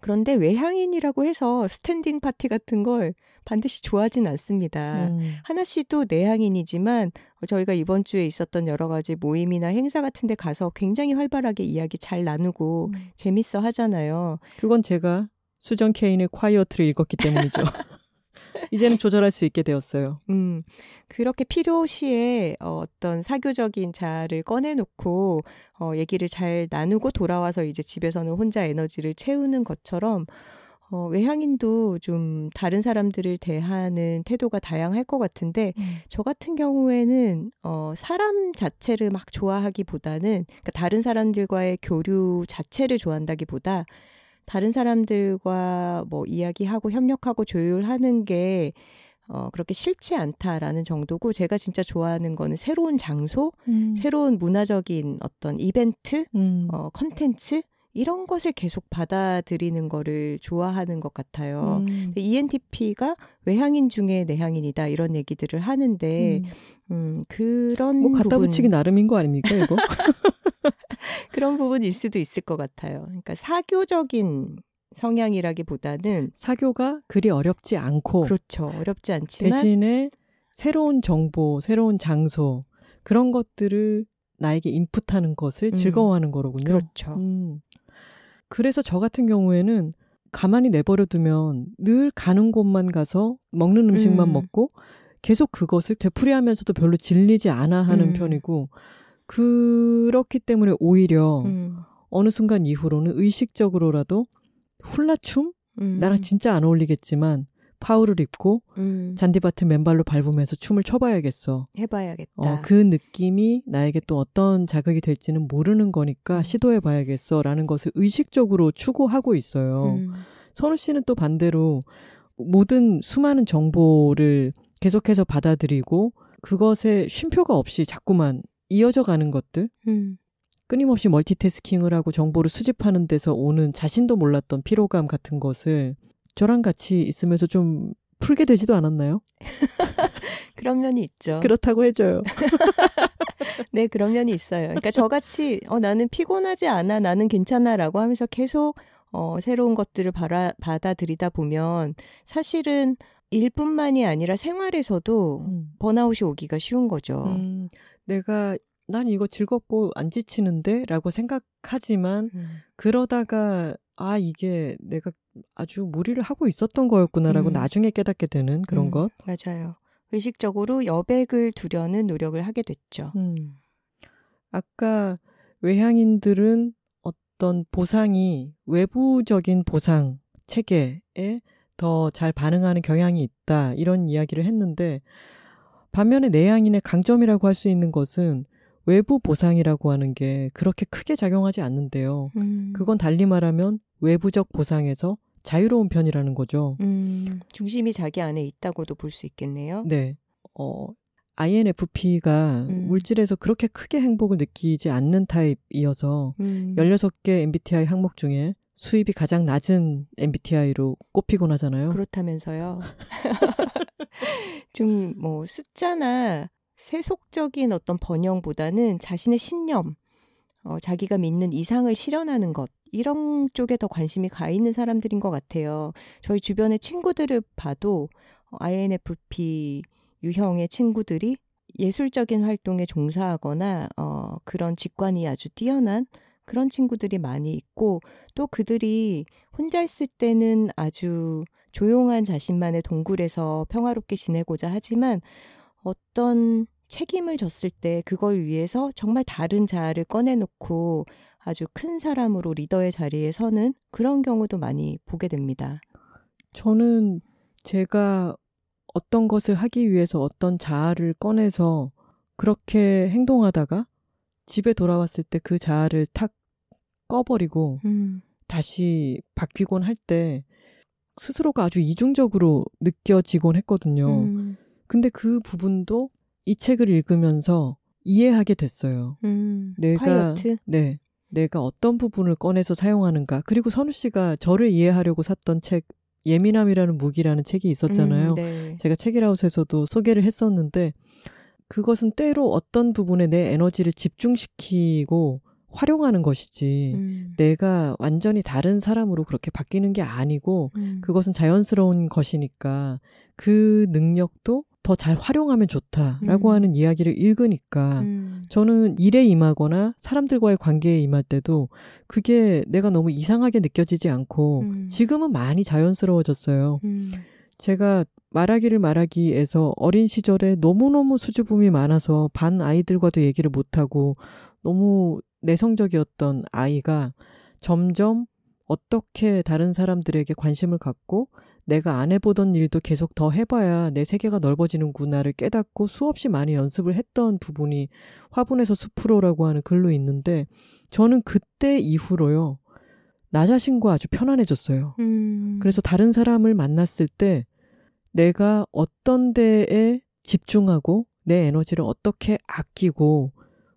그런데 외향인이라고 해서 스탠딩 파티 같은 걸 반드시 좋아하진 않습니다. 음. 하나 씨도 내향인이지만 저희가 이번 주에 있었던 여러 가지 모임이나 행사 같은 데 가서 굉장히 활발하게 이야기 잘 나누고 음. 재밌어 하잖아요. 그건 제가 수전 케인의 Quiet를 읽었기 때문이죠. (laughs) 이제는 조절할 수 있게 되었어요. 음, 그렇게 필요시에 어, 어떤 사교적인 자아를 꺼내놓고 어, 얘기를 잘 나누고 돌아와서 이제 집에서는 혼자 에너지를 채우는 것처럼 어, 외향인도 좀 다른 사람들을 대하는 태도가 다양할 것 같은데, 음. 저 같은 경우에는, 어, 사람 자체를 막 좋아하기보다는, 그러니까 다른 사람들과의 교류 자체를 좋아한다기보다, 다른 사람들과 뭐 이야기하고 협력하고 조율하는 게 어, 그렇게 싫지 않다라는 정도고 제가 진짜 좋아하는 거는 새로운 장소, 음. 새로운 문화적인 어떤 이벤트, 음. 어, 컨텐츠 이런 것을 계속 받아들이는 거를 좋아하는 것 같아요. 음. ENTP가 외향인 중에 내향인이다 이런 얘기들을 하는데 음, 음 그런 뭐 갖다 부분... 붙이기 나름인 거 아닙니까 이거? (laughs) (laughs) 그런 부분일 수도 있을 것 같아요. 그러니까 사교적인 성향이라기보다는 사교가 그리 어렵지 않고 그렇죠. 어렵지 않지만 대신에 새로운 정보, 새로운 장소 그런 것들을 나에게 인풋하는 것을 음. 즐거워하는 거로군요. 그렇죠. 음. 그래서 저 같은 경우에는 가만히 내버려 두면 늘 가는 곳만 가서 먹는 음식만 음. 먹고 계속 그것을 되풀이하면서도 별로 질리지 않아 하는 음. 편이고 그렇기 때문에 오히려 음. 어느 순간 이후로는 의식적으로라도 훌라춤? 음. 나랑 진짜 안 어울리겠지만 파우를 입고 음. 잔디밭을 맨발로 밟으면서 춤을 춰봐야겠어. 해봐야겠다. 어, 그 느낌이 나에게 또 어떤 자극이 될지는 모르는 거니까 음. 시도해봐야겠어. 라는 것을 의식적으로 추구하고 있어요. 음. 선우 씨는 또 반대로 모든 수많은 정보를 계속해서 받아들이고 그것에 쉼표가 없이 자꾸만 이어져 가는 것들. 음. 끊임없이 멀티태스킹을 하고 정보를 수집하는 데서 오는 자신도 몰랐던 피로감 같은 것을 저랑 같이 있으면서 좀 풀게 되지도 않았나요? (laughs) 그런 면이 있죠. 그렇다고 해줘요. (laughs) 네, 그런 면이 있어요. 그러니까 저같이 어, 나는 피곤하지 않아, 나는 괜찮아라고 하면서 계속 어, 새로운 것들을 받아, 받아들이다 보면 사실은 일뿐만이 아니라 생활에서도 음. 번아웃이 오기가 쉬운 거죠. 음, 내가 난 이거 즐겁고 안 지치는데? 라고 생각하지만, 음. 그러다가, 아, 이게 내가 아주 무리를 하고 있었던 거였구나라고 음. 나중에 깨닫게 되는 그런 음, 것. 맞아요. 의식적으로 여백을 두려는 노력을 하게 됐죠. 음. 아까 외향인들은 어떤 보상이 외부적인 보상, 체계에 더 잘 반응하는 경향이 있다. 이런 이야기를 했는데 반면에 내향인의 강점이라고 할 수 있는 것은 외부 보상이라고 하는 게 그렇게 크게 작용하지 않는데요. 음. 그건 달리 말하면 외부적 보상에서 자유로운 편이라는 거죠. 음, 중심이 자기 안에 있다고도 볼 수 있겠네요. 네. 어, INFP가 음. 물질에서 그렇게 크게 행복을 느끼지 않는 타입이어서 음. 16개 MBTI 항목 중에 수입이 가장 낮은 MBTI로 꼽히곤 하잖아요. 그렇다면서요. (laughs) 좀 뭐 숫자나 세속적인 어떤 번영보다는 자신의 신념, 어, 자기가 믿는 이상을 실현하는 것 이런 쪽에 더 관심이 가 있는 사람들인 것 같아요. 저희 주변의 친구들을 봐도 어, INFP 유형의 친구들이 예술적인 활동에 종사하거나 어, 그런 직관이 아주 뛰어난 그런 친구들이 많이 있고 또 그들이 혼자 있을 때는 아주 조용한 자신만의 동굴에서 평화롭게 지내고자 하지만 어떤 책임을 졌을 때 그걸 위해서 정말 다른 자아를 꺼내놓고 아주 큰 사람으로 리더의 자리에 서는 그런 경우도 많이 보게 됩니다. 저는 제가 어떤 것을 하기 위해서 어떤 자아를 꺼내서 그렇게 행동하다가 집에 돌아왔을 때 그 자아를 탁 꺼버리고 음, 다시 바뀌곤 할 때 스스로가 아주 이중적으로 느껴지곤 했거든요. 음, 근데 그 부분도 이 책을 읽으면서 이해하게 됐어요. 음, 내가 콰이어트? 네. 내가 어떤 부분을 꺼내서 사용하는가. 그리고 선우 씨가 저를 이해하려고 샀던 책 예민함이라는 무기라는 책이 있었잖아요. 음, 네. 제가 책이라웃에서도 소개를 했었는데 그것은 때로 어떤 부분에 내 에너지를 집중시키고 활용하는 것이지 음, 내가 완전히 다른 사람으로 그렇게 바뀌는 게 아니고 음, 그것은 자연스러운 것이니까 그 능력도 더 잘 활용하면 좋다라고 음. 하는 이야기를 읽으니까 음, 저는 일에 임하거나 사람들과의 관계에 임할 때도 그게 내가 너무 이상하게 느껴지지 않고 음. 지금은 많이 자연스러워졌어요. 음, 제가 말하기를 말하기에서 어린 시절에 너무너무 수줍음이 많아서 반 아이들과도 얘기를 못하고 너무 내성적이었던 아이가 점점 어떻게 다른 사람들에게 관심을 갖고 내가 안 해보던 일도 계속 더 해봐야 내 세계가 넓어지는구나를 깨닫고 수없이 많이 연습을 했던 부분이 화분에서 숲으로라고 하는 글로 있는데 저는 그때 이후로요. 나 자신과 아주 편안해졌어요. 음, 그래서 다른 사람을 만났을 때 내가 어떤 데에 집중하고 내 에너지를 어떻게 아끼고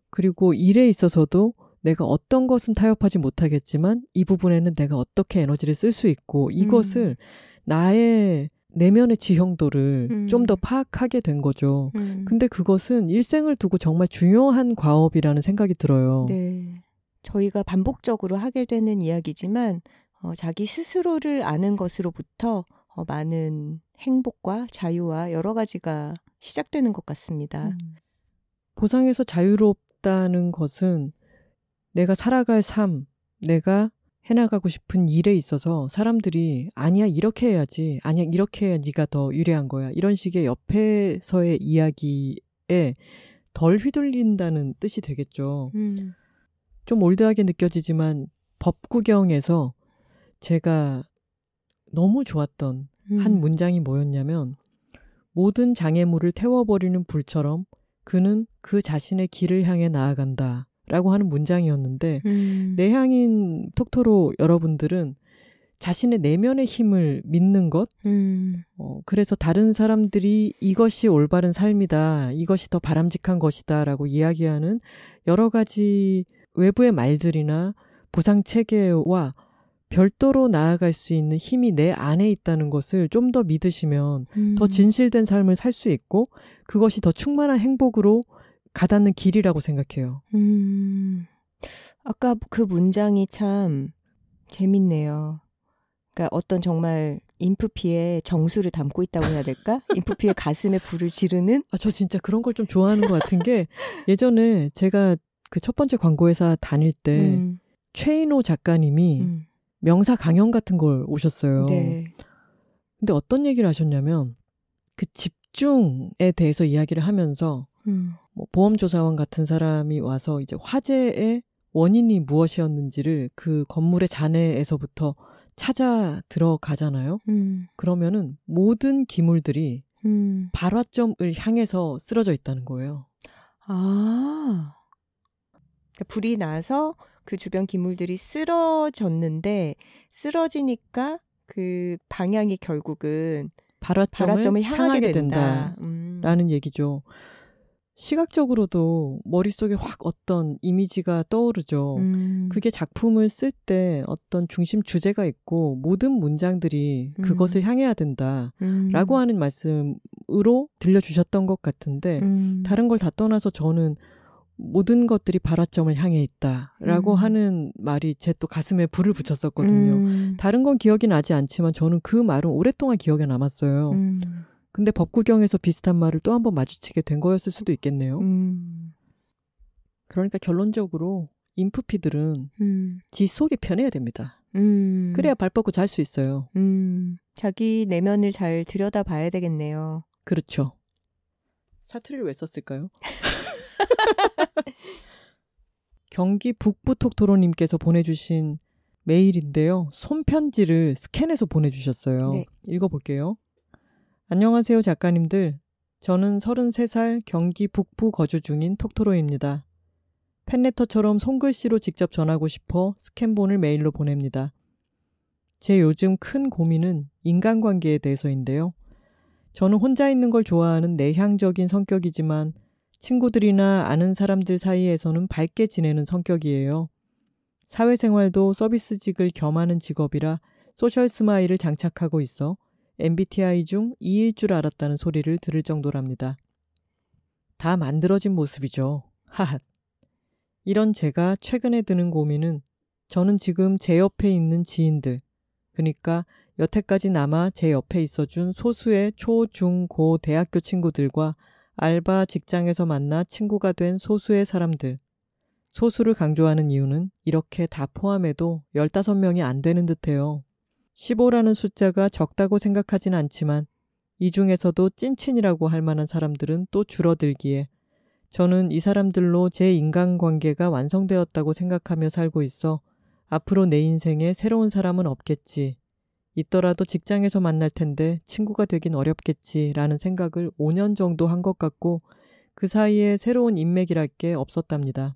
그리고 일에 있어서도 내가 어떤 것은 타협하지 못하겠지만 이 부분에는 내가 어떻게 에너지를 쓸 수 있고 이것을 나의 내면의 지형도를 음. 좀더 파악하게 된 거죠. 음. 근데 그것은 일생을 두고 정말 중요한 과업이라는 생각이 들어요. 네. 저희가 반복적으로 하게 되는 이야기지만 어, 자기 스스로를 아는 것으로부터 어, 많은 행복과 자유와 여러 가지가 시작되는 것 같습니다. 음. 보상에서 자유롭다는 것은 내가 살아갈 삶, 내가 해나가고 싶은 일에 있어서 사람들이 아니야 이렇게 해야지, 아니야 이렇게 해야 네가 더 유리한 거야 이런 식의 옆에서의 이야기에 덜 휘둘린다는 뜻이 되겠죠. 음, 좀 올드하게 느껴지지만 법구경에서 제가 너무 좋았던 음, 한 문장이 뭐였냐면 모든 장애물을 태워버리는 불처럼 그는 그 자신의 길을 향해 나아간다. 라고 하는 문장이었는데 음, 내향인 톡토로 여러분들은 자신의 내면의 힘을 믿는 것, 음, 어, 그래서 다른 사람들이 이것이 올바른 삶이다, 이것이 더 바람직한 것이다 라고 이야기하는 여러 가지 외부의 말들이나 보상 체계와 별도로 나아갈 수 있는 힘이 내 안에 있다는 것을 좀 더 믿으시면 음, 더 진실된 삶을 살 수 있고 그것이 더 충만한 행복으로 가닿는 길이라고 생각해요. 음, 아까 그 문장이 참 재밌네요. 그러니까 어떤 정말 인프피의 정수를 담고 있다고 해야 될까? (laughs) 인프피의 가슴에 불을 지르는? 아, 저 진짜 그런 걸 좀 좋아하는 것 같은 게 예전에 제가 그 첫 번째 광고회사 다닐 때 음, 최인호 작가님이 음, 명사 강연 같은 걸 오셨어요. 네. 근데 어떤 얘기를 하셨냐면 그 집중에 대해서 이야기를 하면서 음, 뭐 보험조사원 같은 사람이 와서 이제 화재의 원인이 무엇이었는지를 그 건물의 잔해에서부터 찾아 들어가잖아요. 음. 그러면은 모든 기물들이 음. 발화점을 향해서 쓰러져 있다는 거예요. 아. 그러니까 불이 나서 그 주변 기물들이 쓰러졌는데 쓰러지니까 그 방향이 결국은 발화점을, 발화점을 향하게, 향하게 된다. 된다라는 음. 얘기죠. 시각적으로도 머릿속에 확 어떤 이미지가 떠오르죠. 음. 그게 작품을 쓸 때 어떤 중심 주제가 있고 모든 문장들이 음. 그것을 향해야 된다라고 음. 하는 말씀으로 들려주셨던 것 같은데 음. 다른 걸 다 떠나서 저는 모든 것들이 발화점을 향해 있다라고 음. 하는 말이 제 또 가슴에 불을 붙였었거든요. 음. 다른 건 기억이 나지 않지만 저는 그 말은 오랫동안 기억에 남았어요. 음. 근데 법구경에서 비슷한 말을 또 한 번 마주치게 된 거였을 수도 있겠네요. 음. 그러니까 결론적으로 인프피들은 음. 지 속이 편해야 됩니다. 음. 그래야 발 뻗고 잘 수 있어요. 음. 자기 내면을 잘 들여다 봐야 되겠네요. 그렇죠. 사투리를 왜 썼을까요? (laughs) 경기 북부 톡토로님께서 보내주신 메일인데요. 손편지를 스캔해서 보내주셨어요. 네. 읽어볼게요. 안녕하세요, 작가님들. 저는 33살 경기 북부 거주 중인 톡토로입니다. 팬레터처럼 손글씨로 직접 전하고 싶어 스캔본을 메일로 보냅니다. 제 요즘 큰 고민은 인간관계에 대해서인데요. 저는 혼자 있는 걸 좋아하는 내향적인 성격이지만 친구들이나 아는 사람들 사이에서는 밝게 지내는 성격이에요. 사회생활도 서비스직을 겸하는 직업이라 social smile을 장착하고 있어 MBTI 중 E일 줄 알았다는 소리를 들을 정도랍니다. 다 만들어진 모습이죠. 하하. 이런 제가 최근에 드는 고민은 저는 지금 제 옆에 있는 지인들, 그러니까 여태까지 남아 제 옆에 있어준 소수의 초, 중, 고 대학교 친구들과 알바 직장에서 만나 친구가 된 소수의 사람들. 소수를 강조하는 이유는 이렇게 다 포함해도 15명이 안 되는 듯해요. 15라는 숫자가 적다고 생각하진 않지만 이 중에서도 찐친이라고 할 만한 사람들은 또 줄어들기에 저는 이 사람들로 제 인간관계가 완성되었다고 생각하며 살고 있어 앞으로 내 인생에 새로운 사람은 없겠지. 있더라도 직장에서 만날 텐데 친구가 되긴 어렵겠지라는 생각을 5년 정도 한 것 같고 그 사이에 새로운 인맥이랄 게 없었답니다.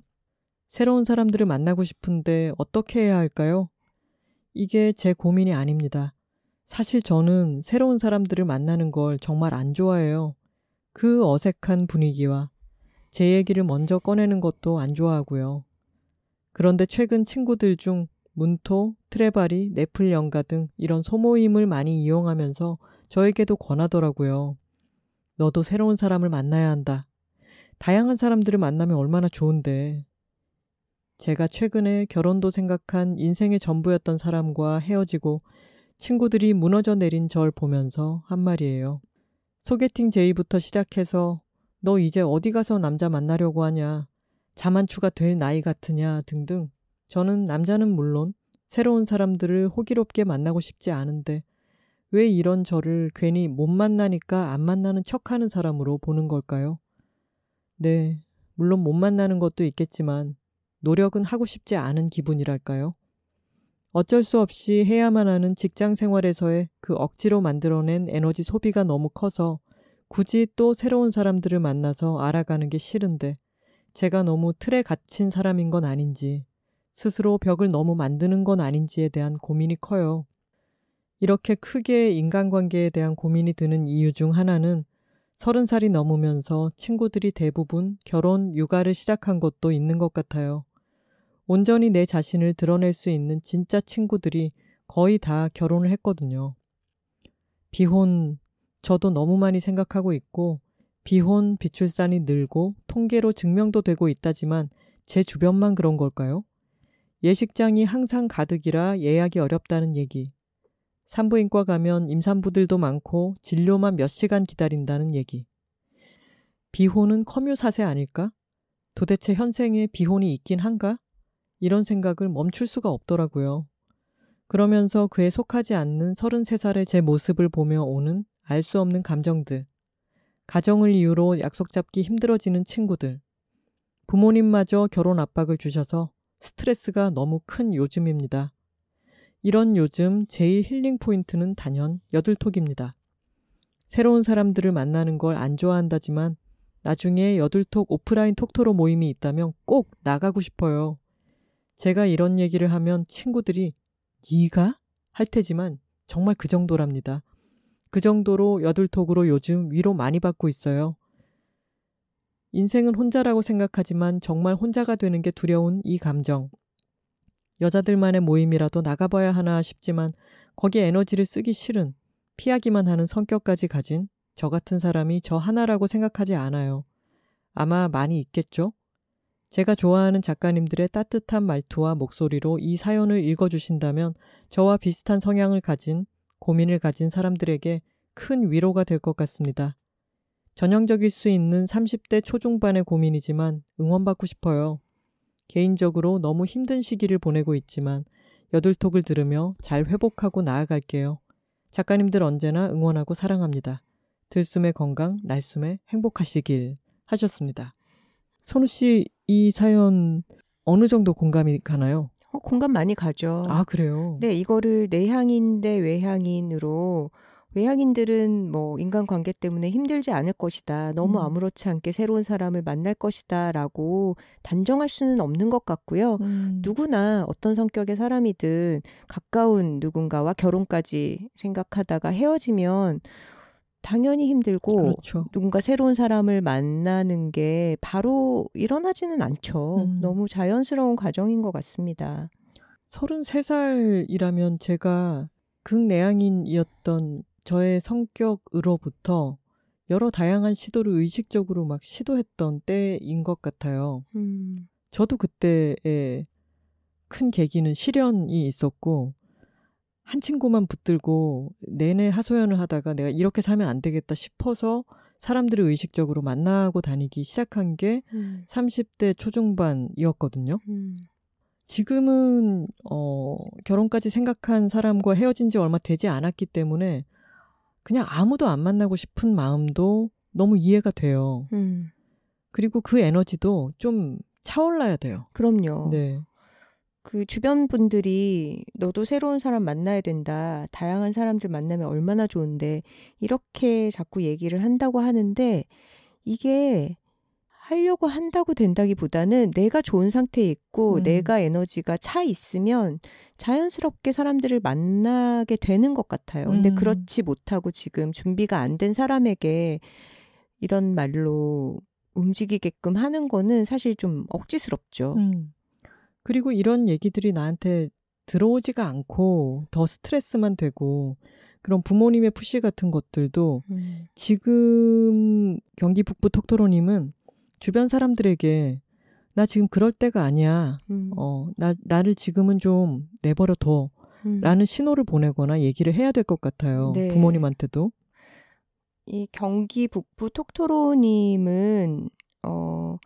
새로운 사람들을 만나고 싶은데 어떻게 해야 할까요? 이게 제 고민이 아닙니다. 사실 저는 새로운 사람들을 만나는 걸 정말 안 좋아해요. 그 어색한 분위기와 제 얘기를 먼저 꺼내는 것도 안 좋아하고요. 그런데 최근 친구들 중 문토, 트레바리, 네플 연가 등 이런 소모임을 많이 이용하면서 저에게도 권하더라고요. 너도 새로운 사람을 만나야 한다. 다양한 사람들을 만나면 얼마나 좋은데. 제가 최근에 결혼도 생각한 인생의 전부였던 사람과 헤어지고 친구들이 무너져 내린 절 보면서 한 말이에요. 소개팅 제의부터 시작해서 너 이제 어디 가서 남자 만나려고 하냐. 자만추가 될 나이 같으냐 등등. 저는 남자는 물론 새로운 사람들을 호기롭게 만나고 싶지 않은데 왜 이런 저를 괜히 못 만나니까 안 만나는 척 하는 사람으로 보는 걸까요? 네, 물론 못 만나는 것도 있겠지만 노력은 하고 싶지 않은 기분이랄까요? 어쩔 수 없이 해야만 하는 직장 생활에서의 그 억지로 만들어낸 에너지 소비가 너무 커서 굳이 또 새로운 사람들을 만나서 알아가는 게 싫은데 제가 너무 틀에 갇힌 사람인 건 아닌지 스스로 벽을 너무 만드는 건 아닌지에 대한 고민이 커요. 이렇게 크게 인간관계에 대한 고민이 드는 이유 중 하나는 서른 살이 넘으면서 친구들이 대부분 결혼, 육아를 시작한 것도 있는 것 같아요. 온전히 내 자신을 드러낼 수 있는 진짜 친구들이 거의 다 결혼을 했거든요. 비혼, 저도 너무 많이 생각하고 있고, 비혼, 비출산이 늘고 통계로 증명도 되고 있다지만 제 주변만 그런 걸까요? 예식장이 항상 가득이라 예약이 어렵다는 얘기. 산부인과 가면 임산부들도 많고 진료만 몇 시간 기다린다는 얘기. 비혼은 커뮤 사세 아닐까? 도대체 현생에 비혼이 있긴 한가? 이런 생각을 멈출 수가 없더라고요. 그러면서 그에 속하지 않는 33살의 제 모습을 보며 오는 알 수 없는 감정들. 가정을 이유로 약속 잡기 힘들어지는 친구들. 부모님마저 결혼 압박을 주셔서 스트레스가 너무 큰 요즘입니다. 이런 요즘 제일 힐링 포인트는 단연 여들톡입니다. 새로운 사람들을 만나는 걸 안 좋아한다지만 나중에 여들톡 오프라인 톡토로 모임이 있다면 꼭 나가고 싶어요. 제가 이런 얘기를 하면 친구들이 네가 할 테지만 정말 그 정도랍니다. 그 정도로 여들톡으로 요즘 위로 많이 받고 있어요. 인생은 혼자라고 생각하지만 정말 혼자가 되는 게 두려운 이 감정. 여자들만의 모임이라도 나가봐야 하나 싶지만 거기에 에너지를 쓰기 싫은 피하기만 하는 성격까지 가진 저 같은 사람이 저 하나라고 생각하지 않아요. 아마 많이 있겠죠? 제가 좋아하는 작가님들의 따뜻한 말투와 목소리로 이 사연을 읽어주신다면 저와 비슷한 성향을 가진 고민을 가진 사람들에게 큰 위로가 될 것 같습니다. 전형적일 수 있는 30대 초중반의 고민이지만 응원받고 싶어요. 개인적으로 너무 힘든 시기를 보내고 있지만 여들톡을 들으며 잘 회복하고 나아갈게요. 작가님들 언제나 응원하고 사랑합니다. 들숨의 건강, 날숨의 행복하시길 하셨습니다. 선우 씨, 이 사연 어느 정도 공감이 가나요? 어, 공감 많이 가죠. 아, 그래요? 네, 이거를 내향인 대 외향인으로 외향인들은 뭐 인간관계 때문에 힘들지 않을 것이다. 너무 음. 아무렇지 않게 새로운 사람을 만날 것이다. 라고 단정할 수는 없는 것 같고요. 음. 누구나 어떤 성격의 사람이든 가까운 누군가와 결혼까지 생각하다가 헤어지면 당연히 힘들고 그렇죠. 누군가 새로운 사람을 만나는 게 바로 일어나지는 않죠. 음. 너무 자연스러운 과정인 것 같습니다. 33살이라면 제가 극내향인이었던 저의 성격으로부터 여러 다양한 시도를 의식적으로 막 시도했던 때인 것 같아요. 음. 저도 그때의 큰 계기는 시련이 있었고, 한 친구만 붙들고 내내 하소연을 하다가 내가 이렇게 살면 안 되겠다 싶어서 사람들을 의식적으로 만나고 다니기 시작한 게 음. 30대 초중반이었거든요. 음. 지금은 어 결혼까지 생각한 사람과 헤어진 지 얼마 되지 않았기 때문에 그냥 아무도 안 만나고 싶은 마음도 너무 이해가 돼요. 음. 그리고 그 에너지도 좀 차올라야 돼요. 그럼요. 네. 그 주변 분들이 너도 새로운 사람 만나야 된다. 다양한 사람들 만나면 얼마나 좋은데 이렇게 자꾸 얘기를 한다고 하는데 이게 하려고 한다고 된다기보다는 내가 좋은 상태에 있고 음. 내가 에너지가 차 있으면 자연스럽게 사람들을 만나게 되는 것 같아요. 근데 음. 그렇지 못하고 지금 준비가 안 된 사람에게 이런 말로 움직이게끔 하는 거는 사실 좀 억지스럽죠. 음. 그리고 이런 얘기들이 나한테 들어오지가 않고 더 스트레스만 되고 그런 부모님의 푸시 같은 것들도 음. 지금 경기 북부 톡토로님은 주변 사람들에게 나 지금 그럴 때가 아니야. 음. 어, 나, 나를 지금은 좀 내버려 둬. 음. 라는 신호를 보내거나 얘기를 해야 될 것 같아요. 네. 부모님한테도. 이 경기 북부 톡토로님은 어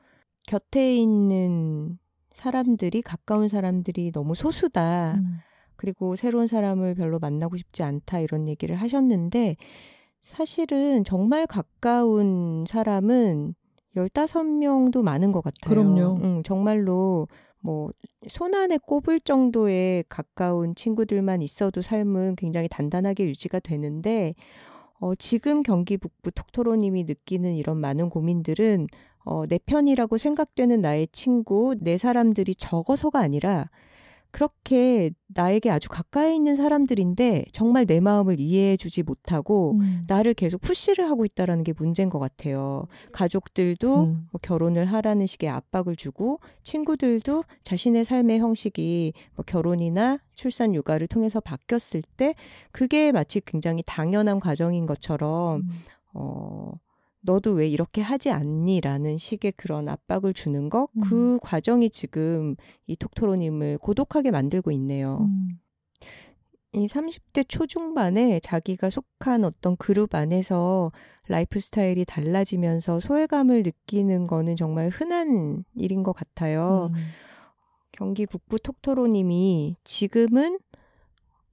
곁에 있는 사람들이 가까운 사람들이 너무 소수다. 음. 그리고 새로운 사람을 별로 만나고 싶지 않다 이런 얘기를 하셨는데 사실은 정말 가까운 사람은 15명도 많은 것 같아요. 그럼요. 응, 정말로 뭐 손안에 꼽을 정도의 가까운 친구들만 있어도 삶은 굉장히 단단하게 유지가 되는데 어, 지금 경기 북부 톡토로님이 느끼는 이런 많은 고민들은 어, 내 편이라고 생각되는 나의 친구, 내 사람들이 적어서가 아니라 그렇게 나에게 아주 가까이 있는 사람들인데 정말 내 마음을 이해해 주지 못하고 음. 나를 계속 푸시를 하고 있다라는 게 문제인 것 같아요. 가족들도 음. 뭐 결혼을 하라는 식의 압박을 주고 친구들도 자신의 삶의 형식이 뭐 결혼이나 출산 육아를 통해서 바뀌었을 때 그게 마치 굉장히 당연한 과정인 것처럼 음. 어 너도 왜 이렇게 하지 않니?라는 식의 그런 압박을 주는 것, 음. 그 과정이 지금 이 톡토로님을 고독하게 만들고 있네요. 음. 이 30대 초중반에 자기가 속한 어떤 그룹 안에서 라이프 스타일이 달라지면서 소외감을 느끼는 거는 정말 흔한 일인 것 같아요. 음. 경기 북부 톡토로님이 지금은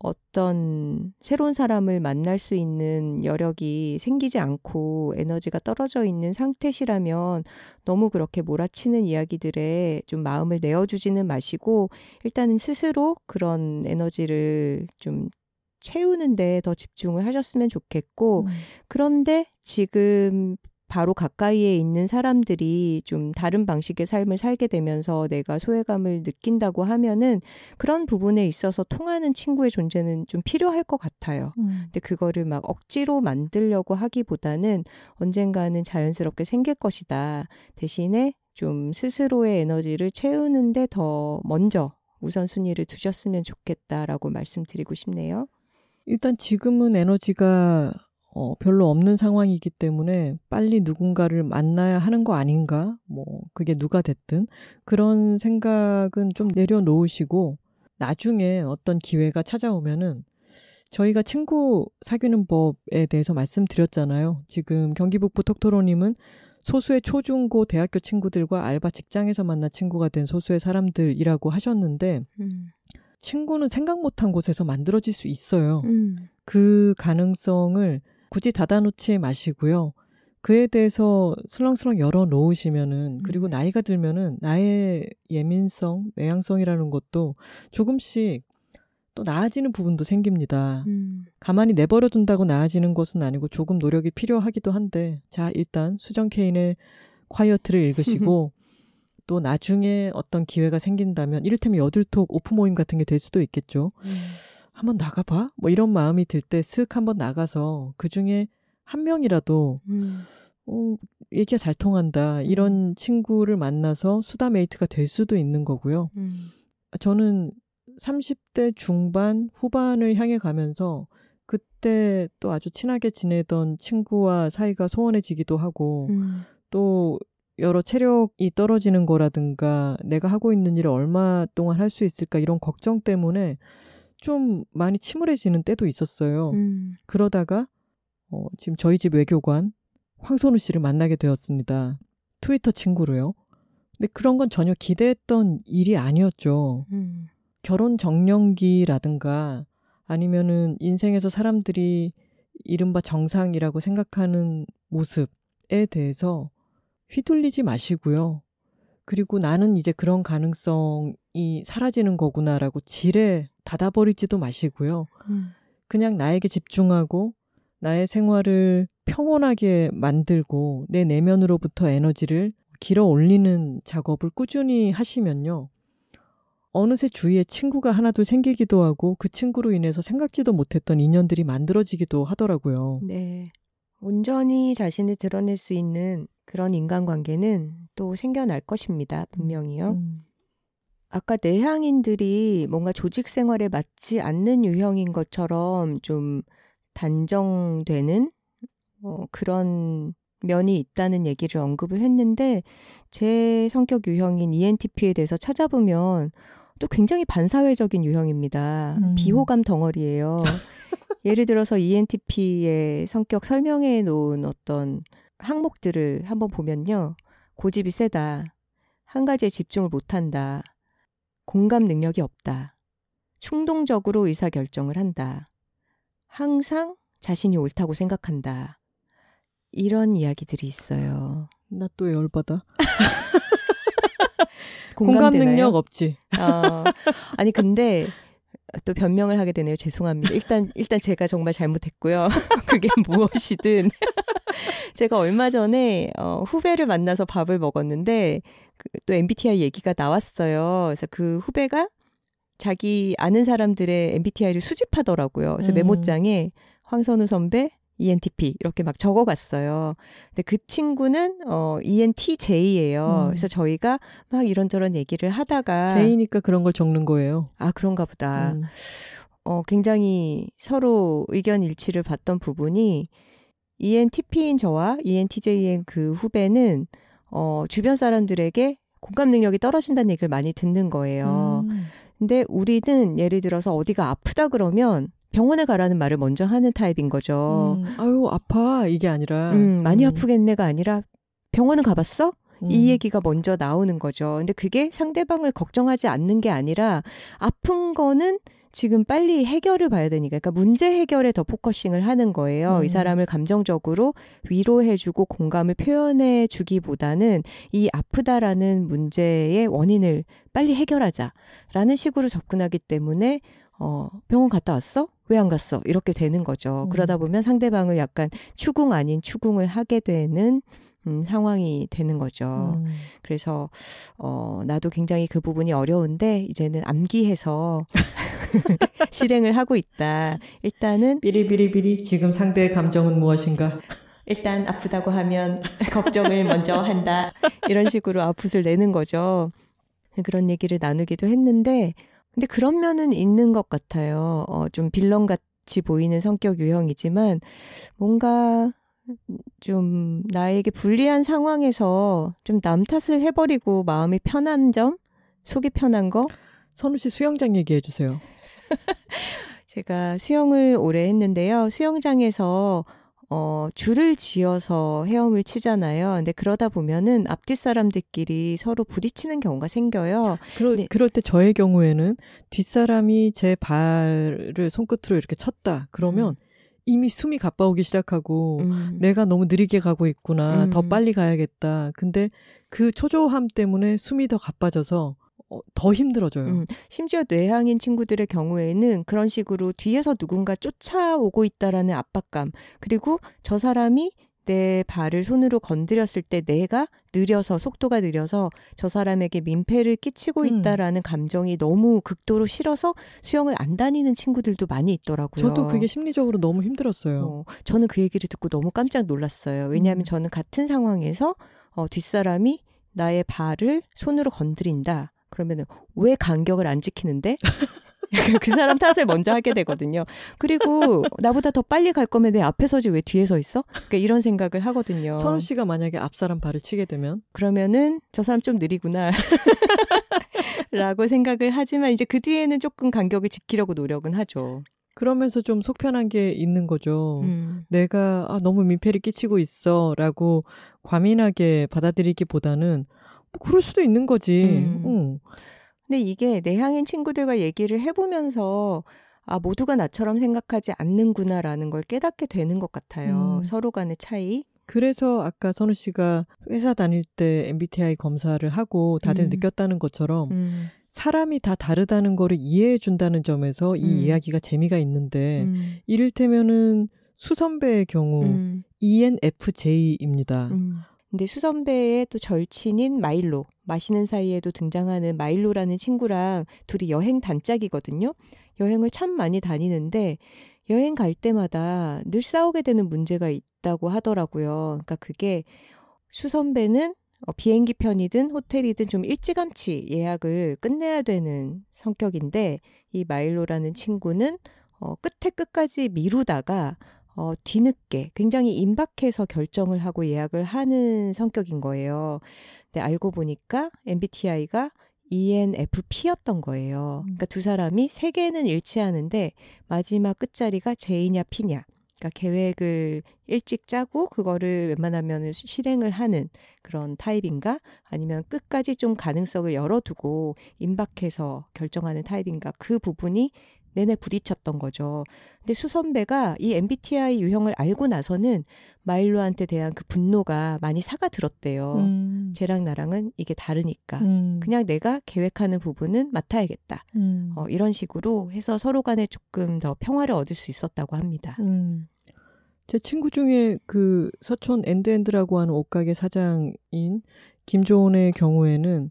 어떤 새로운 사람을 만날 수 있는 여력이 생기지 않고 에너지가 떨어져 있는 상태시라면 너무 그렇게 몰아치는 이야기들에 좀 마음을 내어주지는 마시고 일단은 스스로 그런 에너지를 좀 채우는데 더 집중을 하셨으면 좋겠고 음. 그런데 지금 바로 가까이에 있는 사람들이 좀 다른 방식의 삶을 살게 되면서 내가 소외감을 느낀다고 하면은 그런 부분에 있어서 통하는 친구의 존재는 좀 필요할 것 같아요. 음. 근데 그거를 막 억지로 만들려고 하기보다는 언젠가는 자연스럽게 생길 것이다. 대신에 좀 스스로의 에너지를 채우는데 더 먼저 우선순위를 두셨으면 좋겠다라고 말씀드리고 싶네요. 일단 지금은 에너지가 어, 별로 없는 상황이기 때문에 빨리 누군가를 만나야 하는 거 아닌가? 뭐, 그게 누가 됐든. 그런 생각은 좀 내려놓으시고, 나중에 어떤 기회가 찾아오면은, 저희가 친구 사귀는 법에 대해서 말씀드렸잖아요. 지금 경기북부 톡토로님은 소수의 초중고 대학교 친구들과 알바 직장에서 만난 친구가 된 소수의 사람들이라고 하셨는데, 음. 친구는 생각 못한 곳에서 만들어질 수 있어요. 음. 그 가능성을 굳이 닫아놓지 마시고요. 그에 대해서 슬렁슬렁 열어 놓으시면은 그리고 음. 나이가 들면은 나의 예민성, 내향성이라는 것도 조금씩 또 나아지는 부분도 생깁니다. 음. 가만히 내버려 둔다고 나아지는 것은 아니고 조금 노력이 필요하기도 한데 자 일단 수정 케인의 콰이어트를 읽으시고 (laughs) 또 나중에 어떤 기회가 생긴다면 이를테면 여들톡 오프 모임 같은 게 될 수도 있겠죠. 음. 한번 나가봐? 뭐 이런 마음이 들 때 슥 한번 나가서 그 중에 한 명이라도 음. 어, 얘기가 잘 통한다. 이런 음. 친구를 만나서 수다 메이트가 될 수도 있는 거고요. 음. 저는 30대 중반, 후반을 향해 가면서 그때 또 아주 친하게 지내던 친구와 사이가 소원해지기도 하고 음. 또 여러 체력이 떨어지는 거라든가 내가 하고 있는 일을 얼마 동안 할 수 있을까 이런 걱정 때문에 좀 많이 침울해지는 때도 있었어요. 음. 그러다가 어, 지금 저희 집 외교관 황선우 씨를 만나게 되었습니다. 트위터 친구로요. 근데 그런 건 전혀 기대했던 일이 아니었죠. 음. 결혼 정년기라든가 아니면은 인생에서 사람들이 이른바 정상이라고 생각하는 모습에 대해서 휘둘리지 마시고요. 그리고 나는 이제 그런 가능성이 사라지는 거구나라고 지레 닫아버리지도 마시고요. 음. 그냥 나에게 집중하고 나의 생활을 평온하게 만들고 내 내면으로부터 에너지를 길어 올리는 작업을 꾸준히 하시면요. 어느새 주위에 친구가 하나둘 생기기도 하고 그 친구로 인해서 생각지도 못했던 인연들이 만들어지기도 하더라고요. 네. 온전히 자신을 드러낼 수 있는 그런 인간관계는 또 생겨날 것입니다. 분명히요. 음. 아까 내향인들이 뭔가 조직 생활에 맞지 않는 유형인 것처럼 좀 단정되는 어, 그런 면이 있다는 얘기를 언급을 했는데 제 성격 유형인 ENTP에 대해서 찾아보면 또 굉장히 반사회적인 유형입니다. 음. 비호감 덩어리예요. (laughs) 예를 들어서 ENTP의 성격 설명해 놓은 어떤 항목들을 한번 보면요. 고집이 세다. 한 가지에 집중을 못 한다. 공감 능력이 없다. 충동적으로 의사결정을 한다. 항상 자신이 옳다고 생각한다. 이런 이야기들이 있어요. 나 또 열받아. (laughs) 공감 능력 없지. 어, 아니 근데 또 변명을 하게 되네요. 죄송합니다. 일단 일단 제가 정말 잘못했고요. (laughs) 그게 무엇이든 (laughs) 제가 얼마 전에 어, 후배를 만나서 밥을 먹었는데 그또 MBTI 얘기가 나왔어요. 그래서 그 후배가 자기 아는 사람들의 MBTI를 수집하더라고요. 그래서 음. 메모장에 황선우 선배 ENTP 이렇게 막 적어갔어요. 근데 그 친구는 어 ENTJ예요. 음. 그래서 저희가 막 이런저런 얘기를 하다가 J니까 그런 걸 적는 거예요. 아 그런가 보다. 음. 어 굉장히 서로 의견 일치를 봤던 부분이 ENTP인 저와 ENTJ인 그 후배는 어 주변 사람들에게 공감 능력이 떨어진다는 얘기를 많이 듣는 거예요. 음. 근데 우리는 예를 들어서 어디가 아프다 그러면 병원에 가라는 말을 먼저 하는 타입인 거죠. 음, 아유, 아파. 이게 아니라. 음, 많이 음. 아프겠네가 아니라 병원은 가봤어? 음. 이 얘기가 먼저 나오는 거죠. 근데 그게 상대방을 걱정하지 않는 게 아니라 아픈 거는 지금 빨리 해결을 봐야 되니까, 그러니까 문제 해결에 더 focusing을 하는 거예요. 음. 이 사람을 감정적으로 위로해주고 공감을 표현해주기보다는 이 아프다라는 문제의 원인을 빨리 해결하자라는 식으로 접근하기 때문에 어, 병원 갔다 왔어? 왜 안 갔어? 이렇게 되는 거죠. 음. 그러다 보면 상대방을 약간 추궁 아닌 추궁을 하게 되는 음, 상황이 되는 거죠. 음. 그래서 어 나도 굉장히 그 부분이 어려운데 이제는 암기해서 (laughs) (laughs) 실행을 하고 있다. 일단은 삐리삐리삐리 지금 상대의 감정은 무엇인가? 일단 아프다고 하면 걱정을 먼저 한다. 이런 식으로 아풋을 내는 거죠. 그런 얘기를 나누기도 했는데 근데 그런 면은 있는 것 같아요. 어, 좀 빌런 같이 보이는 성격 유형이지만 뭔가 좀 나에게 불리한 상황에서 좀 남 탓을 해버리고 마음이 편한 점, 속이 편한 거. 선우 씨 수영장 얘기해 주세요. (laughs) 제가 수영을 오래 했는데요. 수영장에서 어, 줄을 지어서 헤엄을 치잖아요. 근데 그러다 보면은 앞뒤 사람들끼리 서로 부딪히는 경우가 생겨요. 그러, 네. 그럴 때 저의 경우에는 뒷사람이 제 발을 손끝으로 이렇게 쳤다. 그러면 음. 이미 숨이 가빠오기 시작하고 음. 내가 너무 느리게 가고 있구나. 음. 더 빨리 가야겠다. 근데 그 초조함 때문에 숨이 더 가빠져서 어, 더 힘들어져요. 음, 심지어 뇌향인 친구들의 경우에는 그런 식으로 뒤에서 누군가 쫓아오고 있다라는 압박감, 그리고 저 사람이 내 발을 손으로 건드렸을 때 내가 느려서 속도가 느려서 저 사람에게 민폐를 끼치고 음. 있다라는 감정이 너무 극도로 싫어서 수영을 안 다니는 친구들도 많이 있더라고요. 저도 그게 심리적으로 너무 힘들었어요. 어, 저는 그 얘기를 듣고 너무 깜짝 놀랐어요. 왜냐하면 음. 저는 같은 상황에서 어, 뒷사람이 나의 발을 손으로 건드린다. 그러면은 왜 간격을 안 지키는데? (laughs) 그 사람 탓을 먼저 하게 되거든요. 그리고 나보다 더 빨리 갈 거면 내 앞에 서지 왜 뒤에 서 있어? 그러니까 이런 생각을 하거든요. 선우 씨가 만약에 앞 사람 발을 치게 되면 그러면은 저 사람 좀 느리구나. (laughs) 라고 생각을 하지만 이제 그 뒤에는 조금 간격을 지키려고 노력은 하죠. 그러면서 좀 속편한 게 있는 거죠. 음. 내가 아, 너무 민폐를 끼치고 있어라고 과민하게 받아들이기보다는 뭐 그럴 수도 있는 거지. 음. 응. 근데 이게 내향인 친구들과 얘기를 해보면서 아, 모두가 나처럼 생각하지 않는구나라는 걸 깨닫게 되는 것 같아요. 음. 서로 간의 차이. 그래서 아까 선우 씨가 회사 다닐 때 MBTI 검사를 하고 다들 음. 느꼈다는 것처럼 음, 사람이 다 다르다는 거를 이해해 준다는 점에서 이 음. 이야기가 재미가 있는데 음, 이를테면은 수선배의 경우 음, ENFJ입니다. 음. 근데 수선배의 또 절친인 마일로, 마시는 사이에도 등장하는 마일로라는 친구랑 둘이 여행 단짝이거든요. 여행을 참 많이 다니는데 여행 갈 때마다 늘 싸우게 되는 문제가 있다고 하더라고요. 그러니까 그게 수선배는 어, 비행기 편이든 호텔이든 좀 일찌감치 예약을 끝내야 되는 성격인데 이 마일로라는 친구는 어, 끝에 끝까지 미루다가 어, 뒤늦게 굉장히 임박해서 결정을 하고 예약을 하는 성격인 거예요. 근데 알고 보니까 MBTI가 ENFP였던 거예요. 그러니까 두 사람이 세 개는 일치하는데 마지막 끝자리가 J냐 P냐. 그러니까 계획을 일찍 짜고 그거를 웬만하면 실행을 하는 그런 타입인가 아니면 끝까지 좀 가능성을 열어두고 임박해서 결정하는 타입인가 그 부분이 내내 부딪혔던 거죠. 근데 수선배가 이 MBTI 유형을 알고 나서는 마일로한테 대한 그 분노가 많이 사그라들었대요. 음. 쟤랑 나랑은 이게 다르니까. 음. 그냥 내가 계획하는 부분은 맡아야겠다. 음. 어, 이런 식으로 해서 서로 간에 조금 더 평화를 얻을 수 있었다고 합니다. 음. 제 친구 중에 그 서촌 엔드엔드라고 하는 옷가게 사장인 김조은의 경우에는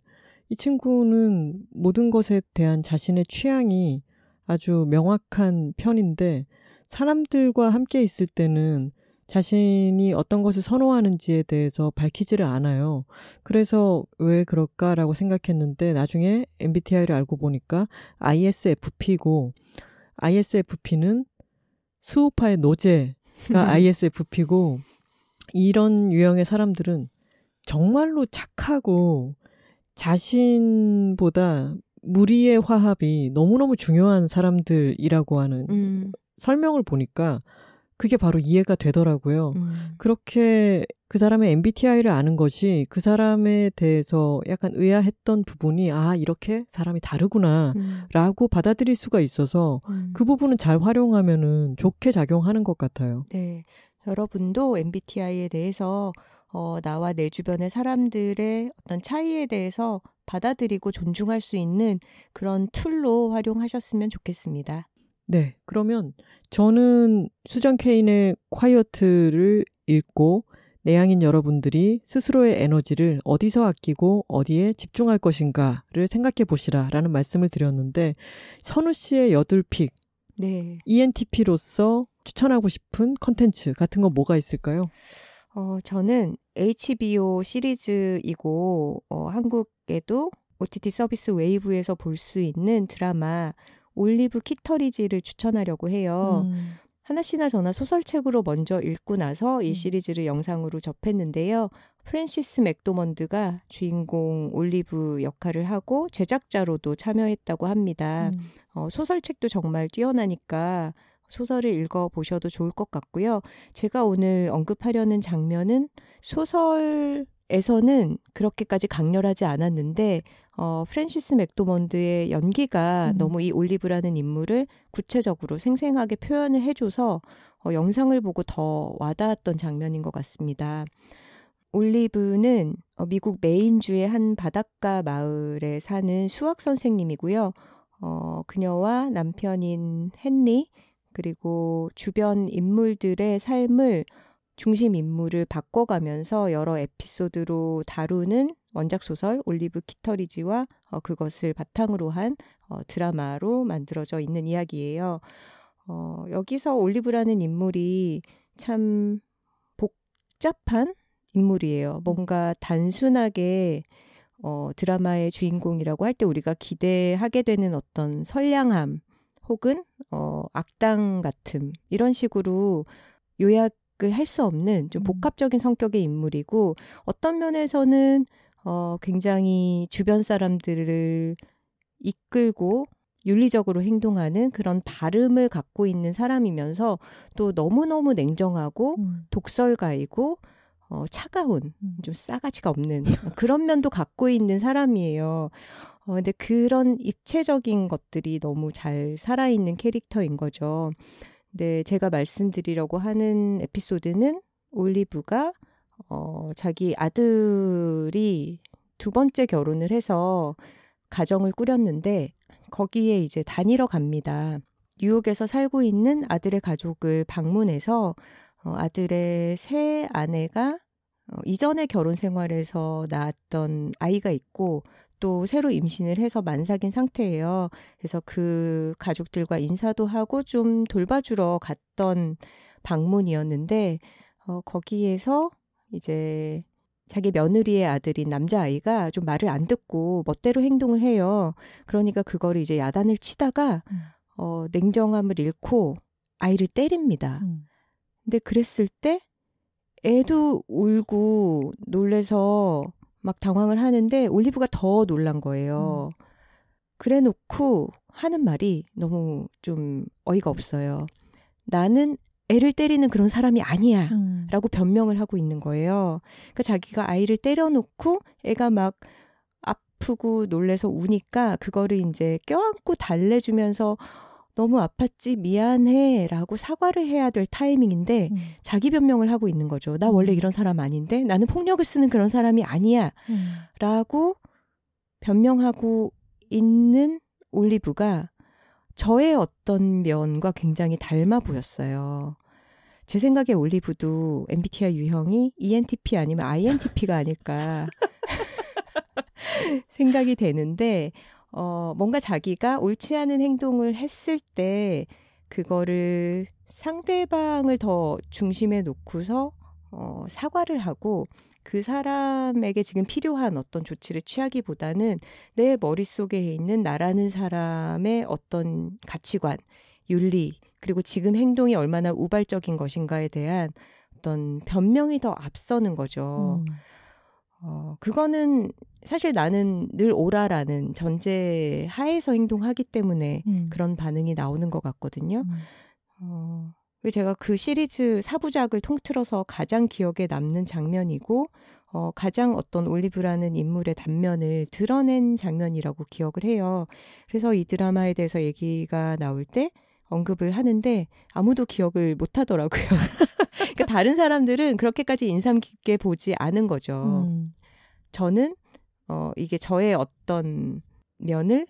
이 친구는 모든 것에 대한 자신의 취향이 아주 명확한 편인데 사람들과 함께 있을 때는 자신이 어떤 것을 선호하는지에 대해서 밝히지를 않아요. 그래서 왜 그럴까라고 생각했는데 나중에 MBTI를 알고 보니까 ISFP고 ISFP는 수우파의 노제가 (laughs) ISFP고 이런 유형의 사람들은 정말로 착하고 자신보다 무리의 화합이 너무너무 중요한 사람들이라고 하는 음, 설명을 보니까 그게 바로 이해가 되더라고요. 음. 그렇게 그 사람의 MBTI를 아는 것이 그 사람에 대해서 약간 의아했던 부분이 아, 이렇게 사람이 다르구나. 음. 라고 받아들일 수가 있어서 음. 그 부분은 잘 활용하면은 좋게 작용하는 것 같아요. 네. 여러분도 MBTI에 대해서 어, 나와 내 주변의 사람들의 어떤 차이에 대해서 받아들이고 존중할 수 있는 그런 tool로 활용하셨으면 좋겠습니다. 네. 그러면 저는 수전 케인의 콰이어트를 읽고 내향인 여러분들이 스스로의 에너지를 어디서 아끼고 어디에 집중할 것인가를 생각해 보시라라는 말씀을 드렸는데 선우 씨의 여둘픽 네. ENTP로서 추천하고 싶은 컨텐츠 같은 거 뭐가 있을까요? 어, 저는 HBO 시리즈이고, 어, 한국 에도 OTT 서비스 웨이브에서 볼 수 있는 드라마 올리브 키터리지를 추천하려고 해요. 음. 하나씨나 저나 소설책으로 먼저 읽고 나서 이 음. 시리즈를 영상으로 접했는데요. 프랜시스 맥도먼드가 주인공 올리브 역할을 하고 제작자로도 참여했다고 합니다. 음. 어, 소설책도 정말 뛰어나니까 소설을 읽어보셔도 좋을 것 같고요. 제가 오늘 언급하려는 장면은 소설 에서는 그렇게까지 강렬하지 않았는데, 어, 프랜시스 맥도먼드의 연기가 음. 너무 이 올리브라는 인물을 구체적으로 생생하게 표현을 해줘서 어, 영상을 보고 더 와닿았던 장면인 것 같습니다. 올리브는 어, 미국 메인주의 한 바닷가 마을에 사는 수학 선생님이고요. 어, 그녀와 남편인 헨리 그리고 주변 인물들의 삶을 중심 인물을 바꿔가면서 여러 에피소드로 다루는 원작 소설 올리브 키터리지와 어, 그것을 바탕으로 한 어, 드라마로 만들어져 있는 이야기예요. 어, 여기서 올리브라는 인물이 참 복잡한 인물이에요. 뭔가 단순하게 어, 드라마의 주인공이라고 할 때 우리가 기대하게 되는 어떤 선량함 혹은 어, 악당 같음 이런 식으로 요약 을 할 수 없는 좀 음. 복합적인 성격의 인물이고 어떤 면에서는 어, 굉장히 주변 사람들을 이끌고 윤리적으로 행동하는 그런 발음을 갖고 있는 사람이면서 또 너무너무 냉정하고 음. 독설가이고 어, 차가운 음. 좀 싸가지가 없는 (laughs) 그런 면도 갖고 있는 사람이에요. 어, 근데 그런 입체적인 것들이 너무 잘 살아있는 캐릭터인 거죠. 근데 제가 말씀드리려고 하는 에피소드는 올리브가 어, 자기 아들이 두 번째 결혼을 해서 가정을 꾸렸는데 거기에 이제 다니러 갑니다. 뉴욕에서 살고 있는 아들의 가족을 방문해서 어, 아들의 새 아내가 어, 이전의 결혼 생활에서 낳았던 아이가 있고 또 새로 임신을 해서 만삭인 상태예요. 그래서 그 가족들과 인사도 하고 좀 돌봐주러 갔던 방문이었는데 어, 거기에서 이제 자기 며느리의 아들인 남자아이가 좀 말을 안 듣고 멋대로 행동을 해요. 그러니까 그거를 이제 야단을 치다가 음. 어, 냉정함을 잃고 아이를 때립니다. 음. 근데 그랬을 때 애도 울고 놀래서 막 당황을 하는데 올리브가 더 놀란 거예요. 그래 놓고 하는 말이 너무 좀 어이가 없어요. 나는 애를 때리는 그런 사람이 아니야. 음. 라고 변명을 하고 있는 거예요. 그러니까 자기가 아이를 때려놓고 애가 막 아프고 놀래서 우니까 그거를 이제 껴안고 달래주면서 너무 아팠지 미안해 라고 사과를 해야 될 타이밍인데 음. 자기 변명을 하고 있는 거죠. 나 원래 이런 사람 아닌데 나는 폭력을 쓰는 그런 사람이 아니야 음. 라고 변명하고 있는 올리브가 저의 어떤 면과 굉장히 닮아 보였어요. 제 생각에 올리브도 MBTI 유형이 ENTP 아니면 INTP가 아닐까 (laughs) (laughs) 생각이 되는데, 어, 뭔가 자기가 옳지 않은 행동을 했을 때, 그거를 상대방을 더 중심에 놓고서, 어, 사과를 하고, 그 사람에게 지금 필요한 어떤 조치를 취하기보다는 내 머릿속에 있는 나라는 사람의 어떤 가치관, 윤리, 그리고 지금 행동이 얼마나 우발적인 것인가에 대한 어떤 변명이 더 앞서는 거죠. 음. 어, 그거는 사실 나는 늘 오라라는 전제 하에서 행동하기 때문에 음. 그런 반응이 나오는 것 같거든요. 음. 어, 왜 제가 그 시리즈 사부작을 통틀어서 가장 기억에 남는 장면이고 어, 가장 어떤 올리브라는 인물의 단면을 드러낸 장면이라고 기억을 해요. 그래서 이 드라마에 대해서 얘기가 나올 때 언급을 하는데 아무도 기억을 못 하더라고요. (laughs) 그러니까 다른 사람들은 그렇게까지 인상 깊게 보지 않은 거죠. 음. 저는 어, 이게 저의 어떤 면을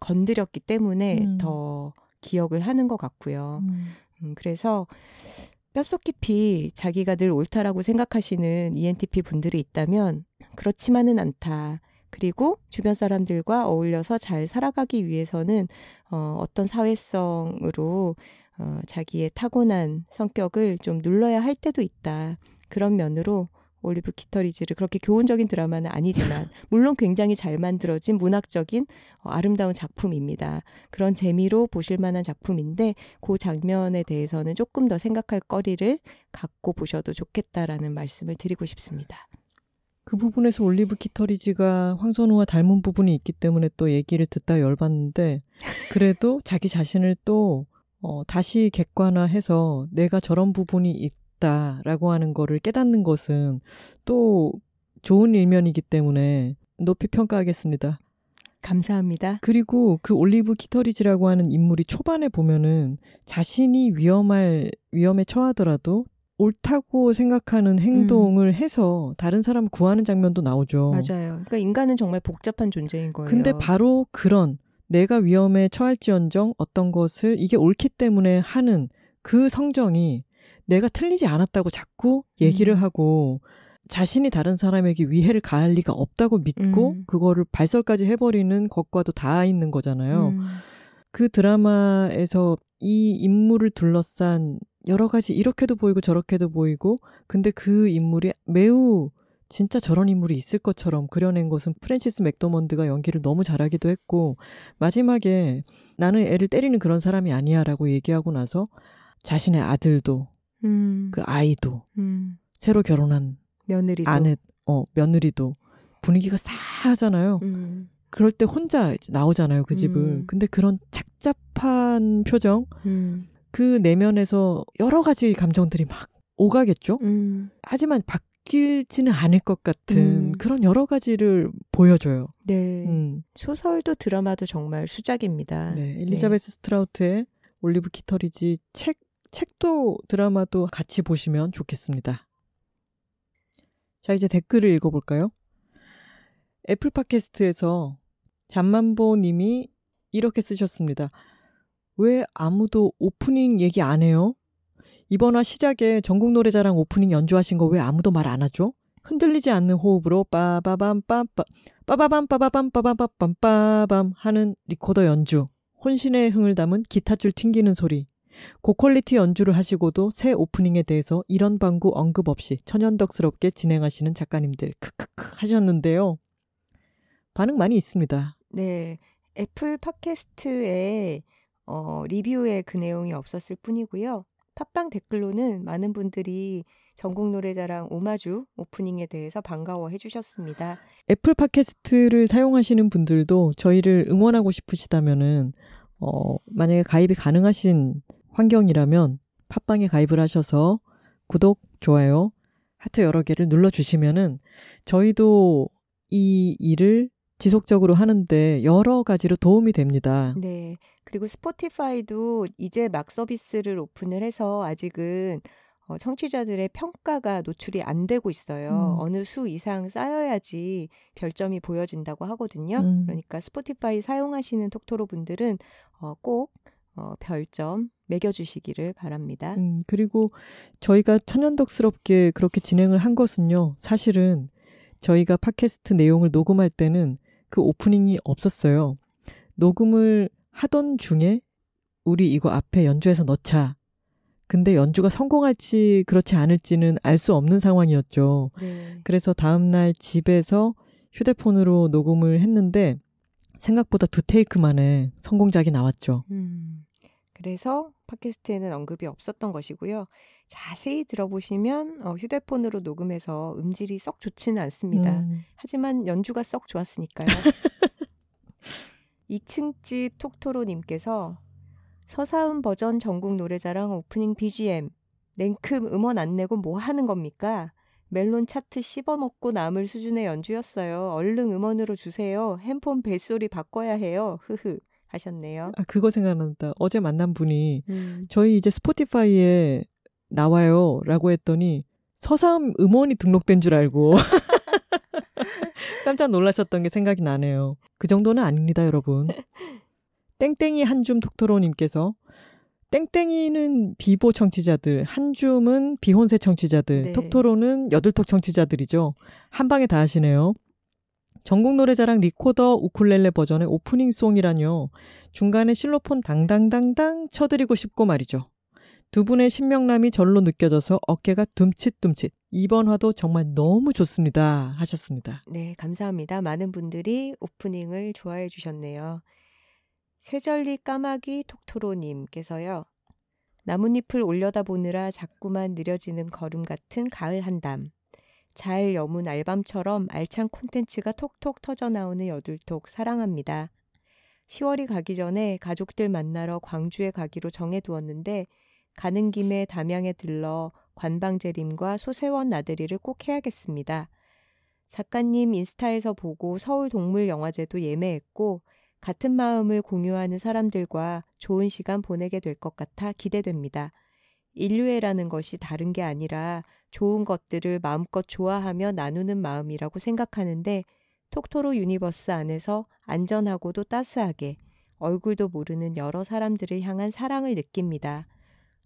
건드렸기 때문에 음. 더 기억을 하는 것 같고요. 음. 음, 그래서 뼛속 깊이 자기가 늘 옳다라고 생각하시는 ENTP 분들이 있다면 그렇지만은 않다. 그리고 주변 사람들과 어울려서 잘 살아가기 위해서는 어, 어떤 사회성으로 어, 자기의 타고난 성격을 좀 눌러야 할 때도 있다. 그런 면으로 올리브 키터리즈를 그렇게 교훈적인 드라마는 아니지만 (laughs) 물론 굉장히 잘 만들어진 문학적인 어, 아름다운 작품입니다. 그런 재미로 보실 만한 작품인데 그 장면에 대해서는 조금 더 생각할 거리를 갖고 보셔도 좋겠다라는 말씀을 드리고 싶습니다. 그 부분에서 올리브 키터리지가 황선우와 닮은 부분이 있기 때문에 또 얘기를 듣다 열받는데 그래도 (laughs) 자기 자신을 또 어, 다시 객관화해서 내가 저런 부분이 있다라고 하는 거를 깨닫는 것은 또 좋은 일면이기 때문에 높이 평가하겠습니다. 감사합니다. 그리고 그 올리브 키터리지라고 하는 인물이 초반에 보면은 자신이 위험할 위험에 처하더라도 옳다고 생각하는 행동을 음. 해서 다른 사람 구하는 장면도 나오죠. 맞아요. 그러니까 인간은 정말 복잡한 존재인 거예요. 근데 바로 그런 내가 위험에 처할지언정 어떤 것을 이게 옳기 때문에 하는 그 성정이 내가 틀리지 않았다고 자꾸 얘기를 음. 하고 자신이 다른 사람에게 위해를 가할 리가 없다고 믿고 음. 그거를 발설까지 해버리는 것과도 다 있는 거잖아요. 음. 그 드라마에서 이 인물을 둘러싼 여러 가지 이렇게도 보이고 저렇게도 보이고 근데 그 인물이 매우 진짜 저런 인물이 있을 것처럼 그려낸 것은 프랜시스 맥도먼드가 연기를 너무 잘하기도 했고 마지막에 나는 애를 때리는 그런 사람이 아니야라고 얘기하고 나서 자신의 아들도 음. 그 아이도 음. 새로 결혼한 며느리도 아내 어 며느리도 분위기가 싸하잖아요. 음. 그럴 때 혼자 나오잖아요 그 집을. 음. 근데 그런 착잡한 표정, 음. 그 내면에서 여러 가지 감정들이 막 오가겠죠. 음. 하지만 바뀌지는 않을 것 같은 그런 여러 가지를 보여줘요. 네. 소설도 드라마도 정말 수작입니다. 네. 엘리자베스 네. 스트라우트의 올리브 키터리지 책 책도 드라마도 같이 보시면 좋겠습니다. 자, 이제 댓글을 읽어볼까요? 애플 팟캐스트에서 잠만보 님이 이렇게 쓰셨습니다. 왜 아무도 오프닝 얘기 안 해요? 이번화 시작에 전국 노래자랑 오프닝 연주하신 거 왜 아무도 말 안 하죠? 흔들리지 않는 호흡으로 빠바밤 빰빠 빠바밤 빠바밤 빠바밤 빰빠밤 하는 리코더 연주 혼신의 흥을 담은 기타줄 튕기는 소리 고quality 연주를 하시고도 새 오프닝에 대해서 일언반구 언급 없이 천연덕스럽게 진행하시는 작가님들 크크크 하셨는데요. 반응 많이 있습니다. 네. 애플 팟캐스트에 어, 리뷰에 그 내용이 없었을 뿐이고요. 팟빵 댓글로는 많은 분들이 전국 노래자랑 오마주 오프닝에 대해서 반가워해 주셨습니다. 애플 팟캐스트를 사용하시는 분들도 저희를 응원하고 싶으시다면은 어, 만약에 가입이 가능하신 환경이라면 팟빵에 가입을 하셔서 구독, 좋아요, 하트 여러 개를 눌러 주시면은 저희도 이 일을 지속적으로 하는데 여러 가지로 도움이 됩니다. 네. 그리고 스포티파이도 이제 막 서비스를 오픈을 해서 아직은 어, 청취자들의 평가가 노출이 안 되고 있어요. 음. 어느 수 이상 쌓여야지 별점이 보여진다고 하거든요. 음. 그러니까 스포티파이 사용하시는 톡토로 분들은 어, 꼭 어, 별점 매겨주시기를 바랍니다. 음, 그리고 저희가 천연덕스럽게 그렇게 진행을 한 것은요, 사실은 저희가 팟캐스트 내용을 녹음할 때는 그 오프닝이 없었어요. 녹음을 하던 중에 우리 이거 앞에 연주해서 넣자. 근데 연주가 성공할지 그렇지 않을지는 알 수 없는 상황이었죠. 네. 그래서 다음날 집에서 휴대폰으로 녹음을 했는데 생각보다 두 테이크 만에 성공작이 나왔죠. 음. 그래서 팟캐스트에는 언급이 없었던 것이고요. 자세히 들어보시면 어, 휴대폰으로 녹음해서 음질이 썩 좋지는 않습니다. 음. 하지만 연주가 썩 좋았으니까요. 2층 집 톡토로님께서 서사음 버전 전국 노래자랑 오프닝 BGM. 냉큼 음원 안 내고 뭐 하는 겁니까? 멜론 차트 씹어먹고 남을 수준의 연주였어요. 얼른 음원으로 주세요. 핸폰 벨소리 바꿔야 해요. 흐흐. 하셨네요. 아, 그거 생각난다. 어제 만난 분이 음. 저희 이제 스포티파이에 나와요. 라고 했더니 서사음 음원이 등록된 줄 알고 (laughs) 깜짝 놀라셨던 게 생각이 나네요. 그 정도는 아닙니다, 여러분. 땡땡이 한줌 톡토로님께서 땡땡이는 비보 청취자들, 한줌은 비혼세 청취자들, 네. 톡토로는 여들톡 청취자들이죠. 한 방에 다 하시네요. 전국 노래자랑 리코더 우쿨렐레 버전의 오프닝 송이라뇨. 중간에 실로폰 당당당당 쳐드리고 싶고 말이죠. 두 분의 신명남이 절로 느껴져서 어깨가 둠칫둠칫. 이번 화도 정말 너무 좋습니다. 하셨습니다. 네, 감사합니다. 많은 분들이 오프닝을 좋아해 주셨네요. 세절리 까마귀 톡토로님께서요. 나뭇잎을 올려다 보느라 자꾸만 느려지는 걸음 같은 가을 한담. 잘 여문 알밤처럼 알찬 콘텐츠가 톡톡 터져 나오는 여둘톡 사랑합니다. 10월이 가기 전에 가족들 만나러 광주에 가기로 정해두었는데 가는 김에 담양에 들러 관방재림과 소세원 나들이를 꼭 해야겠습니다. 작가님 인스타에서 보고 서울 동물영화제도 예매했고 같은 마음을 공유하는 사람들과 좋은 시간 보내게 될 것 같아 기대됩니다. 인류애라는 것이 다른 게 아니라 좋은 것들을 마음껏 좋아하며 나누는 마음이라고 생각하는데 톡토로 universe 안에서 안전하고도 따스하게 얼굴도 모르는 여러 사람들을 향한 사랑을 느낍니다.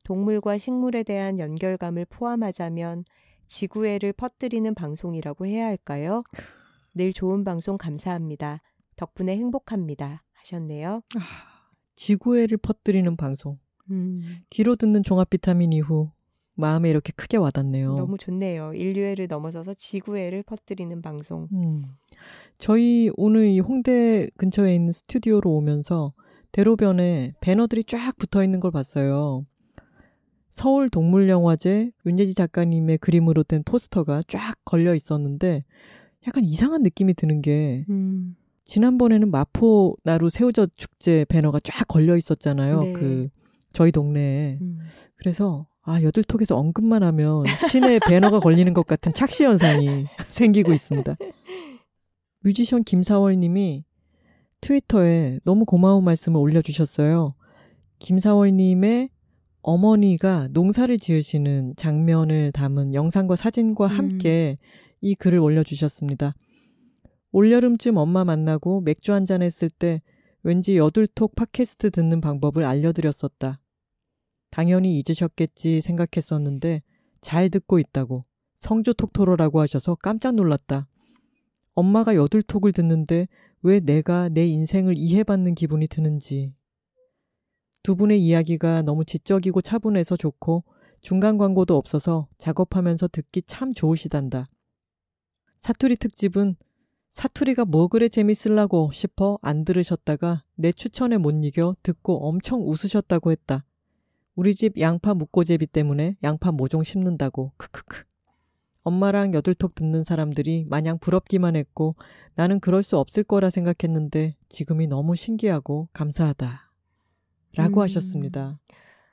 동물과 식물에 대한 연결감을 포함하자면 지구애를 퍼뜨리는 방송이라고 해야 할까요? 늘 좋은 방송 감사합니다. 덕분에 행복합니다. 하셨네요. 지구애를 퍼뜨리는 방송. 음, 귀로 듣는 종합 비타민 이후 마음에 이렇게 크게 와닿네요. 너무 좋네요. 인류애를 넘어서서 지구애를 퍼뜨리는 방송. 음. 저희 오늘 이 홍대 근처에 있는 스튜디오로 오면서 대로변에 배너들이 쫙 붙어 있는 걸 봤어요. 서울 동물영화제 윤예지 작가님의 그림으로 된 포스터가 쫙 걸려 있었는데 약간 이상한 느낌이 드는 게 음, 지난번에는 마포 나루 새우젓 축제 배너가 쫙 걸려 있었잖아요. 네. 그 저희 동네에. 음. 그래서 아 여들톡에서 언급만 하면 시내 배너가 걸리는 것 같은 착시 현상이 (laughs) 생기고 있습니다. 뮤지션 김사월 님이 트위터에 너무 고마운 말씀을 올려주셨어요. 김사월 님의 어머니가 농사를 지으시는 장면을 담은 영상과 사진과 음. 함께 이 글을 올려주셨습니다. 올여름쯤 엄마 만나고 맥주 한 잔 했을 때 왠지 여둘톡 팟캐스트 듣는 방법을 알려드렸었다. 당연히 잊으셨겠지 생각했었는데 잘 듣고 있다고 성주 톡토로라고 하셔서 깜짝 놀랐다. 엄마가 여둘톡을 듣는데 왜 내가 내 인생을 이해받는 기분이 드는지. 두 분의 이야기가 너무 지적이고 차분해서 좋고 중간 광고도 없어서 작업하면서 듣기 참 좋으시단다. 사투리 특집은 사투리가 뭐 그래 재밌을라고 싶어 안 들으셨다가 내 추천에 못 이겨 듣고 엄청 웃으셨다고 했다. 우리 집 양파 묵고제비 때문에 양파 모종 심는다고 크크크. 엄마랑 여들톡 듣는 사람들이 마냥 부럽기만 했고 나는 그럴 수 없을 거라 생각했는데 지금이 너무 신기하고 감사하다. 라고 음. 하셨습니다.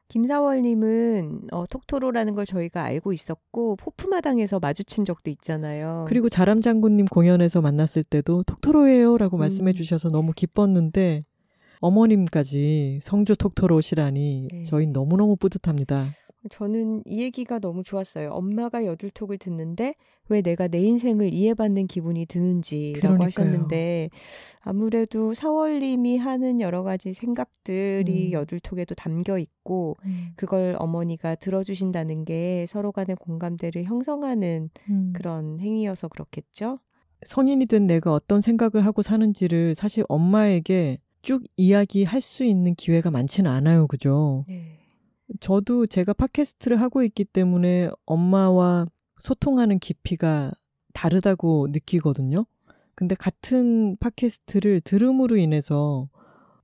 김사월님은 어, 톡토로라는 걸 저희가 알고 있었고 포프마당에서 마주친 적도 있잖아요. 그리고 자람 장군님 공연에서 만났을 때도 톡토로예요 라고 음. 말씀해 주셔서 너무 기뻤는데 어머님까지 성주 톡토로시라니 네. 저희 너무너무 뿌듯합니다. 저는 이 얘기가 너무 좋았어요. 엄마가 여둘톡을 듣는데 왜 내가 내 인생을 이해받는 기분이 드는지라고 그러니까요. 하셨는데 아무래도 사월님이 하는 여러 가지 생각들이 음. 여둘톡에도 담겨 있고 그걸 어머니가 들어주신다는 게 서로 간의 공감대를 형성하는 음. 그런 행위여서 그렇겠죠. 성인이 된 내가 어떤 생각을 하고 사는지를 사실 엄마에게 쭉 이야기할 수 있는 기회가 많지는 않아요. 그죠? 네. 저도 제가 팟캐스트를 하고 있기 때문에 엄마와 소통하는 깊이가 다르다고 느끼거든요. 근데 같은 팟캐스트를 들음으로 인해서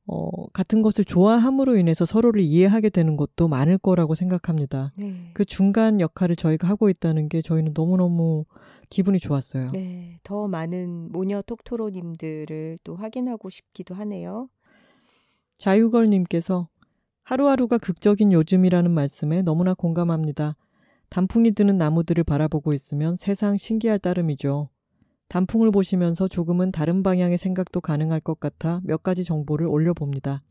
어, 같은 것을 좋아함으로 인해서 서로를 이해하게 되는 것도 많을 거라고 생각합니다. 네. 그 중간 역할을 저희가 하고 있다는 게 저희는 너무너무 기분이 좋았어요. 네, 더 많은 모녀 톡토로님들을 또 확인하고 싶기도 하네요. 자유걸님께서 하루하루가 극적인 요즘이라는 말씀에 너무나 공감합니다. 단풍이 드는 나무들을 바라보고 있으면 세상 신기할 따름이죠. 단풍을 보시면서 조금은 다른 방향의 생각도 가능할 것 같아 몇 가지 정보를 올려봅니다.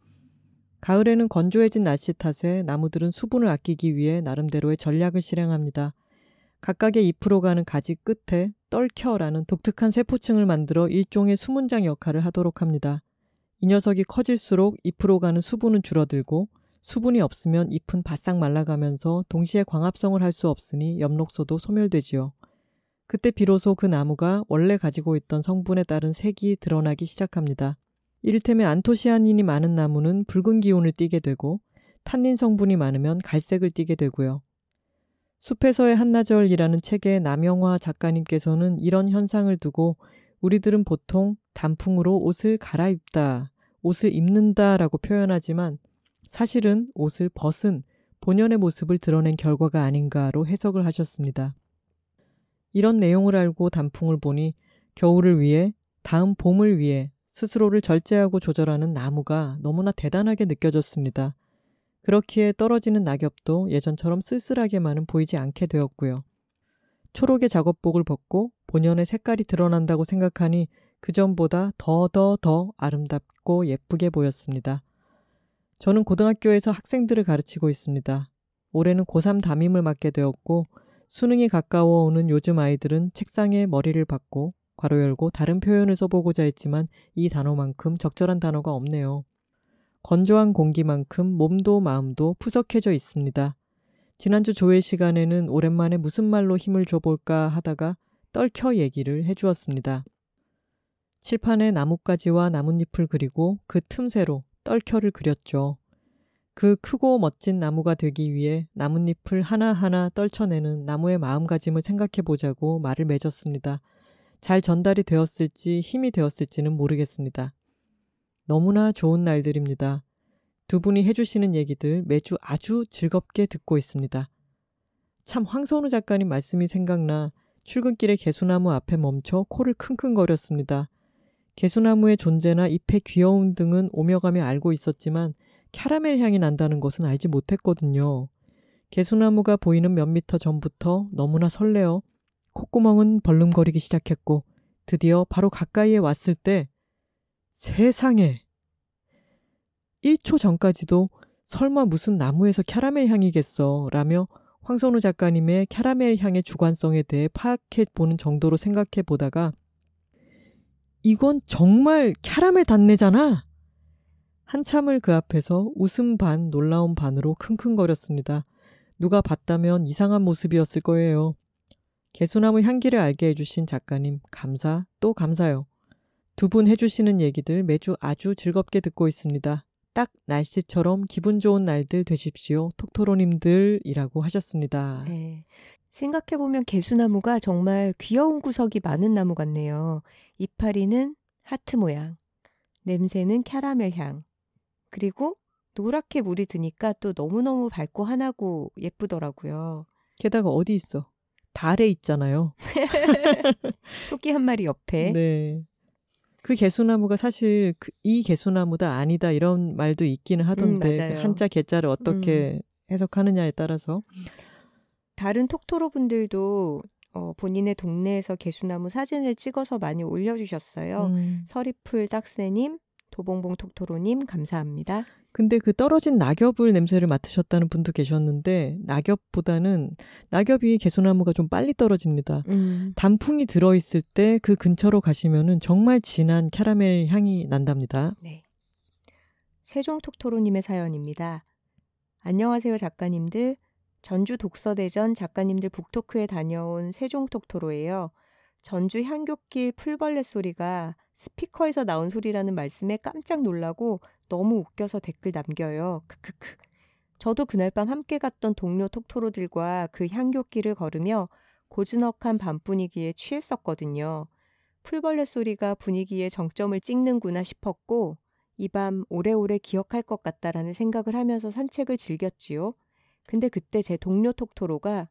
가을에는 건조해진 날씨 탓에 나무들은 수분을 아끼기 위해 나름대로의 전략을 실행합니다. 각각의 잎으로 가는 가지 끝에 떨켜라는 독특한 세포층을 만들어 일종의 수문장 역할을 하도록 합니다. 이 녀석이 커질수록 잎으로 가는 수분은 줄어들고 수분이 없으면 잎은 바싹 말라가면서 동시에 광합성을 할 수 없으니 엽록소도 소멸되지요. 그때 비로소 그 나무가 원래 가지고 있던 성분에 따른 색이 드러나기 시작합니다. 이를테면 안토시아닌이 많은 나무는 붉은 기운을 띠게 되고 탄닌 성분이 많으면 갈색을 띠게 되고요. 숲에서의 한나절이라는 책의 남영화 작가님께서는 이런 현상을 두고 우리들은 보통 단풍으로 옷을 갈아입다, 옷을 입는다 라고 표현하지만 사실은 옷을 벗은 본연의 모습을 드러낸 결과가 아닌가로 해석을 하셨습니다. 이런 내용을 알고 단풍을 보니 겨울을 위해 다음 봄을 위해 스스로를 절제하고 조절하는 나무가 너무나 대단하게 느껴졌습니다. 그렇기에 떨어지는 낙엽도 예전처럼 쓸쓸하게만은 보이지 않게 되었고요. 초록의 작업복을 벗고 본연의 색깔이 드러난다고 생각하니 그 전보다 더더더 아름답고 예쁘게 보였습니다. 저는 고등학교에서 학생들을 가르치고 있습니다. 올해는 고3 담임을 맡게 되었고 수능이 가까워 오는 요즘 아이들은 책상에 머리를 박고 괄호 열고 다른 표현을 써보고자 했지만 이 단어만큼 적절한 단어가 없네요. 건조한 공기만큼 몸도 마음도 푸석해져 있습니다. 지난주 조회 시간에는 오랜만에 무슨 말로 힘을 줘볼까 하다가 떨켜 얘기를 해주었습니다. 칠판에 나뭇가지와 나뭇잎을 그리고 그 틈새로 떨켜를 그렸죠. 그 크고 멋진 나무가 되기 위해 나뭇잎을 하나하나 떨쳐내는 나무의 마음가짐을 생각해 보자고 말을 맺었습니다. 잘 전달이 되었을지 힘이 되었을지는 모르겠습니다. 너무나 좋은 날들입니다. 두 분이 해주시는 얘기들 매주 아주 즐겁게 듣고 있습니다. 참 황선우 작가님 말씀이 생각나 출근길에 개수나무 앞에 멈춰 코를 킁킁거렸습니다. 개수나무의 존재나 잎의 귀여움 등은 오며가며 알고 있었지만 캐러멜 향이 난다는 것은 알지 못했거든요. 개수나무가 보이는 몇 미터 전부터 너무나 설레어 콧구멍은 벌름거리기 시작했고 드디어 바로 가까이에 왔을 때 세상에 1초 전까지도 설마 무슨 나무에서 캐러멜 향이겠어 라며 황선우 작가님의 캐러멜 향의 주관성에 대해 파악해 보는 정도로 생각해 보다가 이건 정말 캐러멜 단내잖아. 한참을 그 앞에서 웃음 반 놀라운 반으로 킁킁거렸습니다. 누가 봤다면 이상한 모습이었을 거예요. 개수나무 향기를 알게 해주신 작가님, 감사, 또 감사요. 두 분 해주시는 얘기들 매주 아주 즐겁게 듣고 있습니다. 딱 날씨처럼 기분 좋은 날들 되십시오. 톡토로님들이라고 하셨습니다. 네. 생각해보면 개수나무가 정말 귀여운 구석이 많은 나무 같네요. 이파리는 하트 모양, 냄새는 캐러멜 향, 그리고 노랗게 물이 드니까 또 너무너무 밝고 환하고 예쁘더라고요. 게다가 어디 있어? 달에 있잖아요. (laughs) 토끼 한 마리 옆에. 네. 그 개수나무가 사실 그, 이 개수나무다 아니다 이런 말도 있기는 하던데 음, 한자 개자를 어떻게 음. 해석하느냐에 따라서 다른 톡토로 분들도 어, 본인의 동네에서 개수나무 사진을 찍어서 많이 올려주셨어요. 음. 서리풀 딱새님, 도봉봉 톡토로님 감사합니다. 근데 그 떨어진 낙엽을 냄새를 맡으셨다는 분도 계셨는데 낙엽보다는 낙엽이 개소나무가 좀 빨리 떨어집니다. 음. 단풍이 들어 있을 때 그 근처로 가시면은 정말 진한 캐러멜 향이 난답니다. 네. 세종 톡토로님의 사연입니다. 안녕하세요 작가님들. 전주 독서대전 작가님들 북토크에 다녀온 세종 톡토로예요. 전주 향교길 풀벌레 소리가 스피커에서 나온 소리라는 말씀에 깜짝 놀라고 너무 웃겨서 댓글 남겨요. 크크크. 저도 그날 밤 함께 갔던 동료 톡토로들과 그 향교길을 걸으며 고즈넉한 밤 분위기에 취했었거든요. 풀벌레 소리가 분위기에 정점을 찍는구나 싶었고 이 밤 오래오래 기억할 것 같다라는 생각을 하면서 산책을 즐겼지요. 근데 그때 제 동료 톡토로가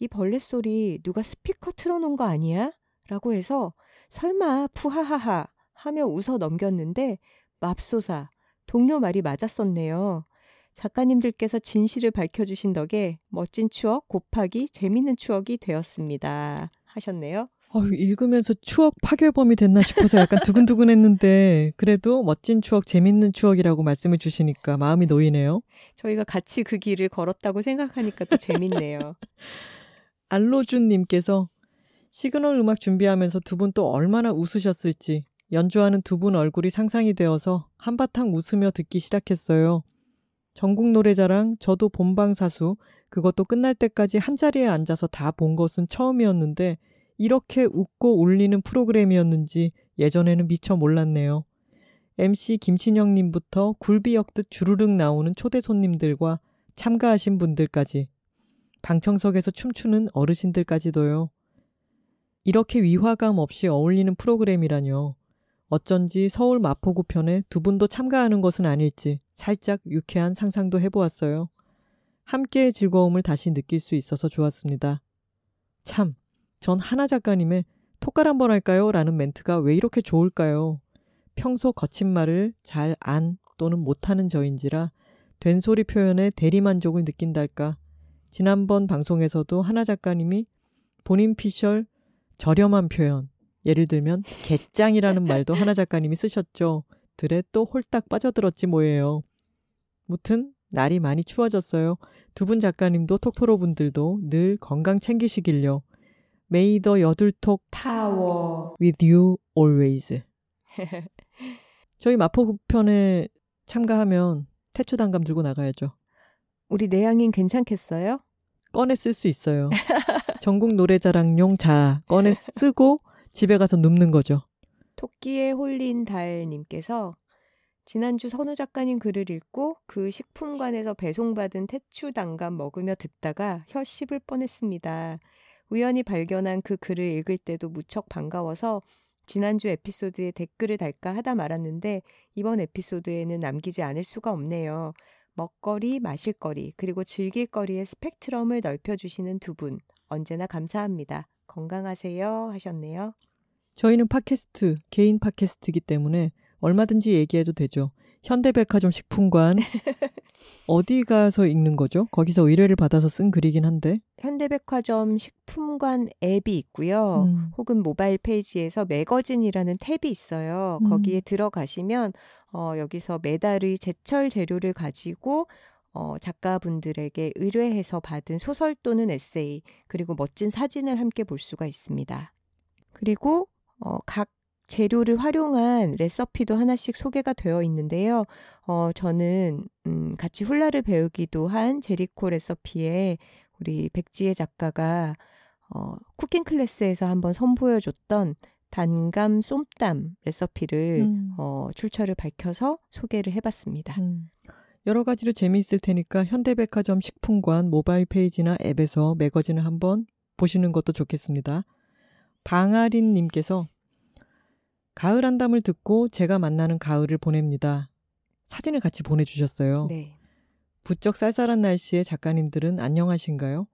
이 벌레 소리 누가 스피커 틀어놓은 거 아니야? 라고 해서 설마 푸하하하 하며 웃어 넘겼는데 맙소사 동료 말이 맞았었네요. 작가님들께서 진실을 밝혀주신 덕에 멋진 추억 곱하기 재밌는 추억이 되었습니다. 하셨네요. 어, 읽으면서 추억 파괴범이 됐나 싶어서 약간 두근두근 했는데 그래도 멋진 추억, 재밌는 추억이라고 말씀해 주시니까 마음이 놓이네요. 저희가 같이 그 길을 걸었다고 생각하니까 또 재밌네요. (laughs) 알로준님께서 시그널 음악 준비하면서 두 분 또 얼마나 웃으셨을지 연주하는 두 분 얼굴이 상상이 되어서 한바탕 웃으며 듣기 시작했어요. 전국 노래자랑 저도 본방사수 그것도 끝날 때까지 한 자리에 앉아서 다 본 것은 처음이었는데 이렇게 웃고 울리는 프로그램이었는지 예전에는 미처 몰랐네요. MC 김친영님부터 굴비 엮듯 주르륵 나오는 초대 손님들과 참가하신 분들까지 방청석에서 춤추는 어르신들까지도요. 이렇게 위화감 없이 어울리는 프로그램이라뇨. 어쩐지 서울 마포구 편에 두 분도 참가하는 것은 아닐지 살짝 유쾌한 상상도 해보았어요. 함께의 즐거움을 다시 느낄 수 있어서 좋았습니다. 참, 전 하나 작가님의 톡깔 한번 할까요? 라는 멘트가 왜 이렇게 좋을까요? 평소 거친 말을 잘 안 또는 못하는 저인지라 된소리 표현에 대리만족을 느낀달까. 지난번 방송에서도 하나 작가님이 본인 피셜 저렴한 표현, 예를 들면 개짱이라는 말도 하나 작가님이 쓰셨죠. 들에 또 홀딱 빠져들었지 뭐예요. 무튼 날이 많이 추워졌어요. 두 분 작가님도 톡토로 분들도 늘 건강 챙기시길요. May the 여둘톡 파워 with you always. 저희 마포북편에 참가하면 태추 단감 들고 나가야죠. 우리 내향인 괜찮겠어요? 꺼내 쓸 수 있어요. 전국 노래자랑용 자 꺼내 쓰고 집에 가서 눕는 거죠. 토끼에 홀린 달님께서 지난주 선우 작가님 글을 읽고 그 식품관에서 배송받은 태추 단감 먹으며 듣다가 혀 씹을 뻔했습니다. 우연히 발견한 그 글을 읽을 때도 무척 반가워서 지난주 에피소드에 댓글을 달까 하다 말았는데 이번 에피소드에는 남기지 않을 수가 없네요. 먹거리, 마실거리, 그리고 즐길거리의 스펙트럼을 넓혀주시는 두 분, 언제나 감사합니다. 건강하세요 하셨네요. 저희는 팟캐스트, 개인 팟캐스트이기 때문에 얼마든지 얘기해도 되죠. 현대백화점 식품관 (laughs) 어디 가서 읽는 거죠? 거기서 의뢰를 받아서 쓴 글이긴 한데. 현대백화점 식품관 앱이 있고요. 음. 혹은 모바일 페이지에서 매거진이라는 탭이 있어요. 음. 거기에 들어가시면 어, 여기서 매달의 제철 재료를 가지고 어, 작가분들에게 의뢰해서 받은 소설 또는 에세이 그리고 멋진 사진을 함께 볼 수가 있습니다. 그리고 어, 각 재료를 활용한 레시피도 하나씩 소개가 되어 있는데요. 어, 저는 음, 같이 훌라를 배우기도 한 제리코 레시피에 우리 백지혜 작가가 어, 쿠킹 클래스에서 한번 선보여줬던 단감 쏨땀 레시피를 음. 어, 출처를 밝혀서 소개를 해봤습니다. 음. 여러 가지로 재미있을 테니까 현대백화점 식품관 모바일 페이지나 앱에서 매거진을 한번 보시는 것도 좋겠습니다. 방아린님께서 가을 한담을 듣고 제가 만나는 가을을 보냅니다. 사진을 같이 보내주셨어요. 네. 부쩍 쌀쌀한 날씨에 작가님들은 안녕하신가요?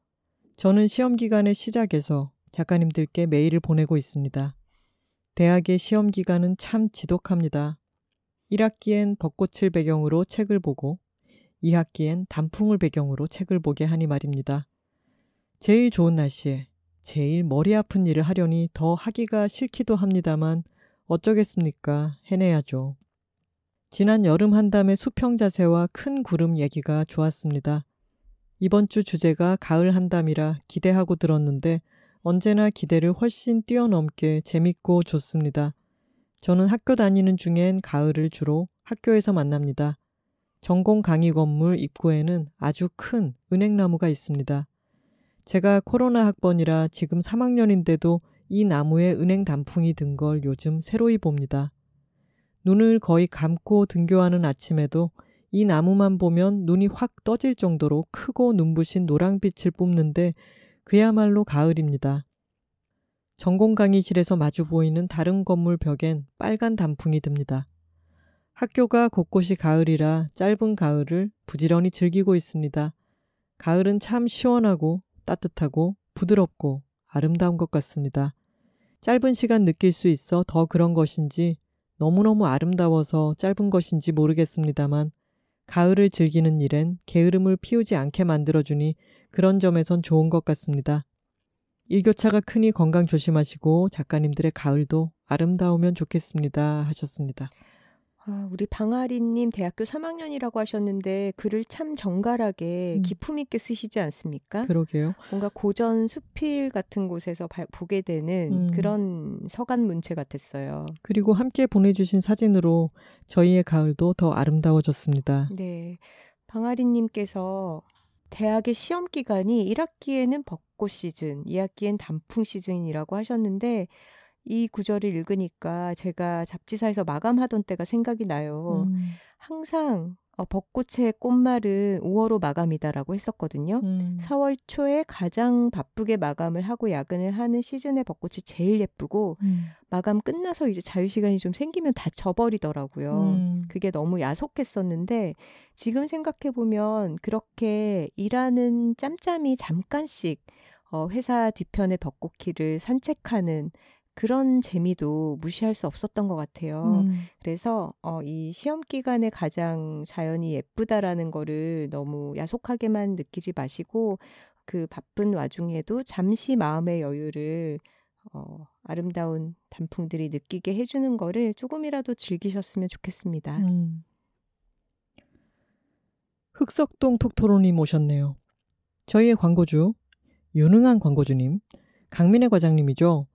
저는 시험 기간의 시작에서 작가님들께 메일을 보내고 있습니다. 대학의 시험 기간은 참 지독합니다. 1학기엔 벚꽃을 배경으로 책을 보고 2학기엔 단풍을 배경으로 책을 보게 하니 말입니다. 제일 좋은 날씨에 제일 머리 아픈 일을 하려니 더 하기가 싫기도 합니다만 어쩌겠습니까? 해내야죠. 지난 여름 한담의 수평 자세와 큰 구름 얘기가 좋았습니다. 이번 주 주제가 가을 한담이라 기대하고 들었는데 언제나 기대를 훨씬 뛰어넘게 재밌고 좋습니다. 저는 학교 다니는 중엔 가을을 주로 학교에서 만납니다. 전공 강의 건물 입구에는 아주 큰 은행나무가 있습니다. 제가 코로나 학번이라 지금 3학년인데도 이 나무에 은행 단풍이 든 걸 요즘 새로이 봅니다. 눈을 거의 감고 등교하는 아침에도 이 나무만 보면 눈이 확 떠질 정도로 크고 눈부신 노랑빛을 뿜는데 그야말로 가을입니다. 전공 강의실에서 마주 보이는 다른 건물 벽엔 빨간 단풍이 듭니다. 학교가 곳곳이 가을이라 짧은 가을을 부지런히 즐기고 있습니다. 가을은 참 시원하고 따뜻하고 부드럽고 아름다운 것 같습니다. 짧은 시간 느낄 수 있어 더 그런 것인지 너무너무 아름다워서 짧은 것인지 모르겠습니다만 가을을 즐기는 일엔 게으름을 피우지 않게 만들어주니 그런 점에선 좋은 것 같습니다. 일교차가 크니 건강 조심하시고 작가님들의 가을도 아름다우면 좋겠습니다. 하셨습니다. 아, 우리 방아리님 대학교 3학년이라고 하셨는데 글을 참 정갈하게 음. 기품 있게 쓰시지 않습니까? 그러게요. 뭔가 고전 수필 같은 곳에서 바, 보게 되는 음. 그런 서간 문체 같았어요. 그리고 함께 보내주신 사진으로 저희의 가을도 더 아름다워졌습니다. 네. 방아리님께서 대학의 시험 기간이 1학기에는 벚꽃 시즌, 2학기엔 단풍 시즌이라고 하셨는데 이 구절을 읽으니까 제가 잡지사에서 마감하던 때가 생각이 나요. 음, 항상 어, 벚꽃의 꽃말은 5월호 마감이다라고 했었거든요. 음, 4월 초에 가장 바쁘게 마감을 하고 야근을 하는 시즌의 벚꽃이 제일 예쁘고 음, 마감 끝나서 이제 자유 시간이 좀 생기면 다 져버리더라고요. 음, 그게 너무 야속했었는데 지금 생각해 보면 그렇게 일하는 짬짬이 잠깐씩 어, 회사 뒤편의 벚꽃길을 산책하는 그런 재미도 무시할 수 없었던 것 같아요. 음, 그래서 어, 이 시험 기간에 가장 자연이 예쁘다라는 거를 너무 야속하게만 느끼지 마시고 그 바쁜 와중에도 잠시 마음의 여유를 어, 아름다운 단풍들이 느끼게 해주는 거를 조금이라도 즐기셨으면 좋겠습니다. 음. 흑석동 톡토로님 오셨네요. 저희의 광고주, 유능한 광고주님, 강민혜 과장님이죠.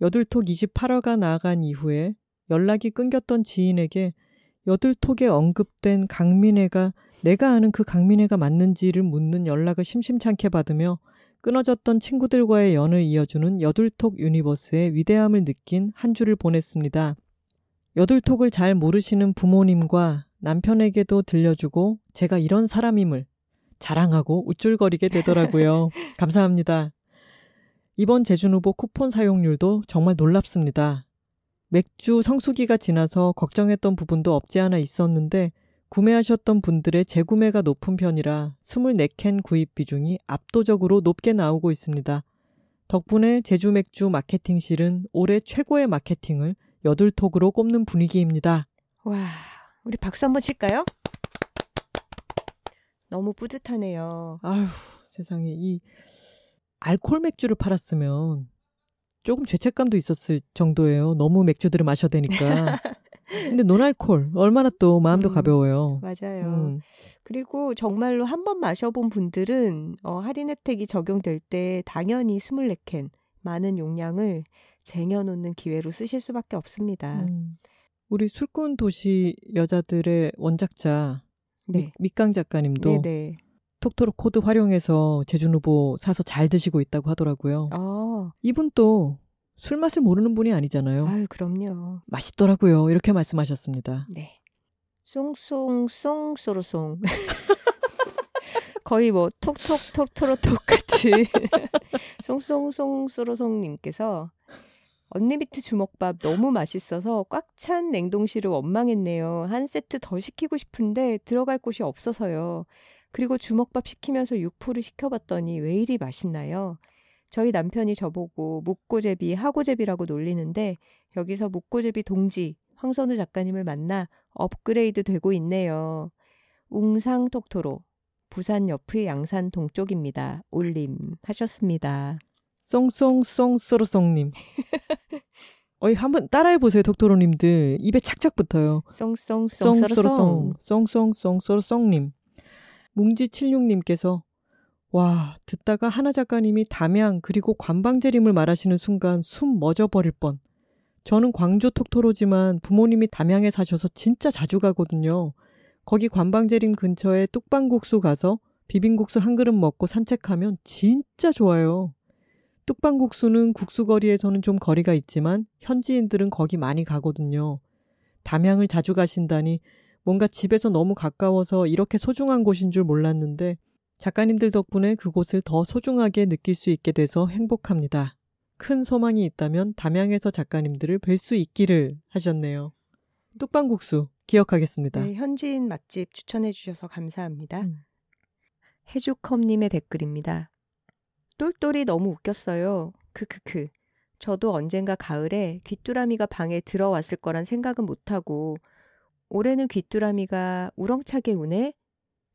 여둘톡 28화가 나간 이후에 연락이 끊겼던 지인에게 여둘톡에 언급된 강민혜가 내가 아는 그 강민혜가 맞는지를 묻는 연락을 심심찮게 받으며 끊어졌던 친구들과의 연을 이어주는 여둘톡 universe의 위대함을 느낀 한 주를 보냈습니다. 여들톡을 잘 모르시는 부모님과 남편에게도 들려주고 제가 이런 사람임을 자랑하고 우쭐거리게 되더라고요. (laughs) 감사합니다. 이번 재준 후보 쿠폰 사용률도 정말 놀랍습니다. 맥주 성수기가 지나서 걱정했던 부분도 없지 않아 있었는데 구매하셨던 분들의 재구매가 높은 편이라 24캔 구입 비중이 압도적으로 높게 나오고 있습니다. 덕분에 제주 맥주 마케팅실은 올해 최고의 마케팅을 여둘톡으로 꼽는 분위기입니다. 와, 우리 박수 한번 칠까요? 너무 뿌듯하네요. 아휴, 세상에 이 알콜 맥주를 팔았으면 조금 죄책감도 있었을 정도예요. 너무 맥주들을 마셔야 되니까. (laughs) 근데 논알콜 얼마나 또 마음도 음, 가벼워요. 맞아요. 음, 그리고 정말로 한 번 마셔본 분들은 어, 할인 혜택이 적용될 때 당연히 24캔 많은 용량을 쟁여놓는 기회로 쓰실 수밖에 없습니다. 음. 우리 술꾼 도시 여자들의 원작자 네. 미깡 작가님도 네네. 톡토로 코드 활용해서 제준 후보 사서 잘 드시고 있다고 하더라고요. 어, 이분 또 술 맛을 모르는 분이 아니잖아요. 아유, 그럼요. 맛있더라고요. 이렇게 말씀하셨습니다. 네. 송송송 소로송. (laughs) 거의 뭐 톡톡 톡토로톡 같은 (laughs) 송송송 소로송님께서 언리미트 주먹밥 너무 맛있어서 꽉 찬 냉동실을 원망했네요. 한 세트 더 시키고 싶은데 들어갈 곳이 없어서요. 그리고 주먹밥 시키면서 육포를 시켜봤더니 왜 이리 맛있나요? 저희 남편이 저보고 묵고제비, 하고제비라고 놀리는데 여기서 묵고제비 동지 황선우 작가님을 만나 업그레이드 되고 있네요. 웅상 톡토로 부산 옆의 양산 동쪽입니다. 올림 하셨습니다. 쏭쏭쏭 쏘로쏭님. 어이 한번 따라해 보세요, 독토로님들. 입에 착착 붙어요. 쏭쏭쏭 쏭쏭쏭 쏘로쏭님. 뭉지76님께서 와, 듣다가 하나 작가님이 담양 그리고 관방제림을 말하시는 순간 숨 멎어버릴 뻔. 저는 광주 톡토로지만 부모님이 담양에 사셔서 진짜 자주 가거든요. 거기 관방제림 근처에 뚝방국수 가서 비빔국수 한 그릇 먹고 산책하면 진짜 좋아요. 뚝방국수는 국수거리에서는 좀 거리가 있지만 현지인들은 거기 많이 가거든요. 담양을 자주 가신다니 뭔가 집에서 너무 가까워서 이렇게 소중한 곳인 줄 몰랐는데 작가님들 덕분에 그곳을 더 소중하게 느낄 수 있게 돼서 행복합니다. 큰 소망이 있다면 담양에서 작가님들을 뵐 수 있기를 하셨네요. 뚝방국수 기억하겠습니다. 네, 현지인 맛집 추천해 주셔서 감사합니다. 음. 해주컴님의 댓글입니다. 똘똘이 너무 웃겼어요. 크크크. 저도 언젠가 가을에 귀뚜라미가 방에 들어왔을 거란 생각은 못하고 올해는 귀뚜라미가 우렁차게 우네?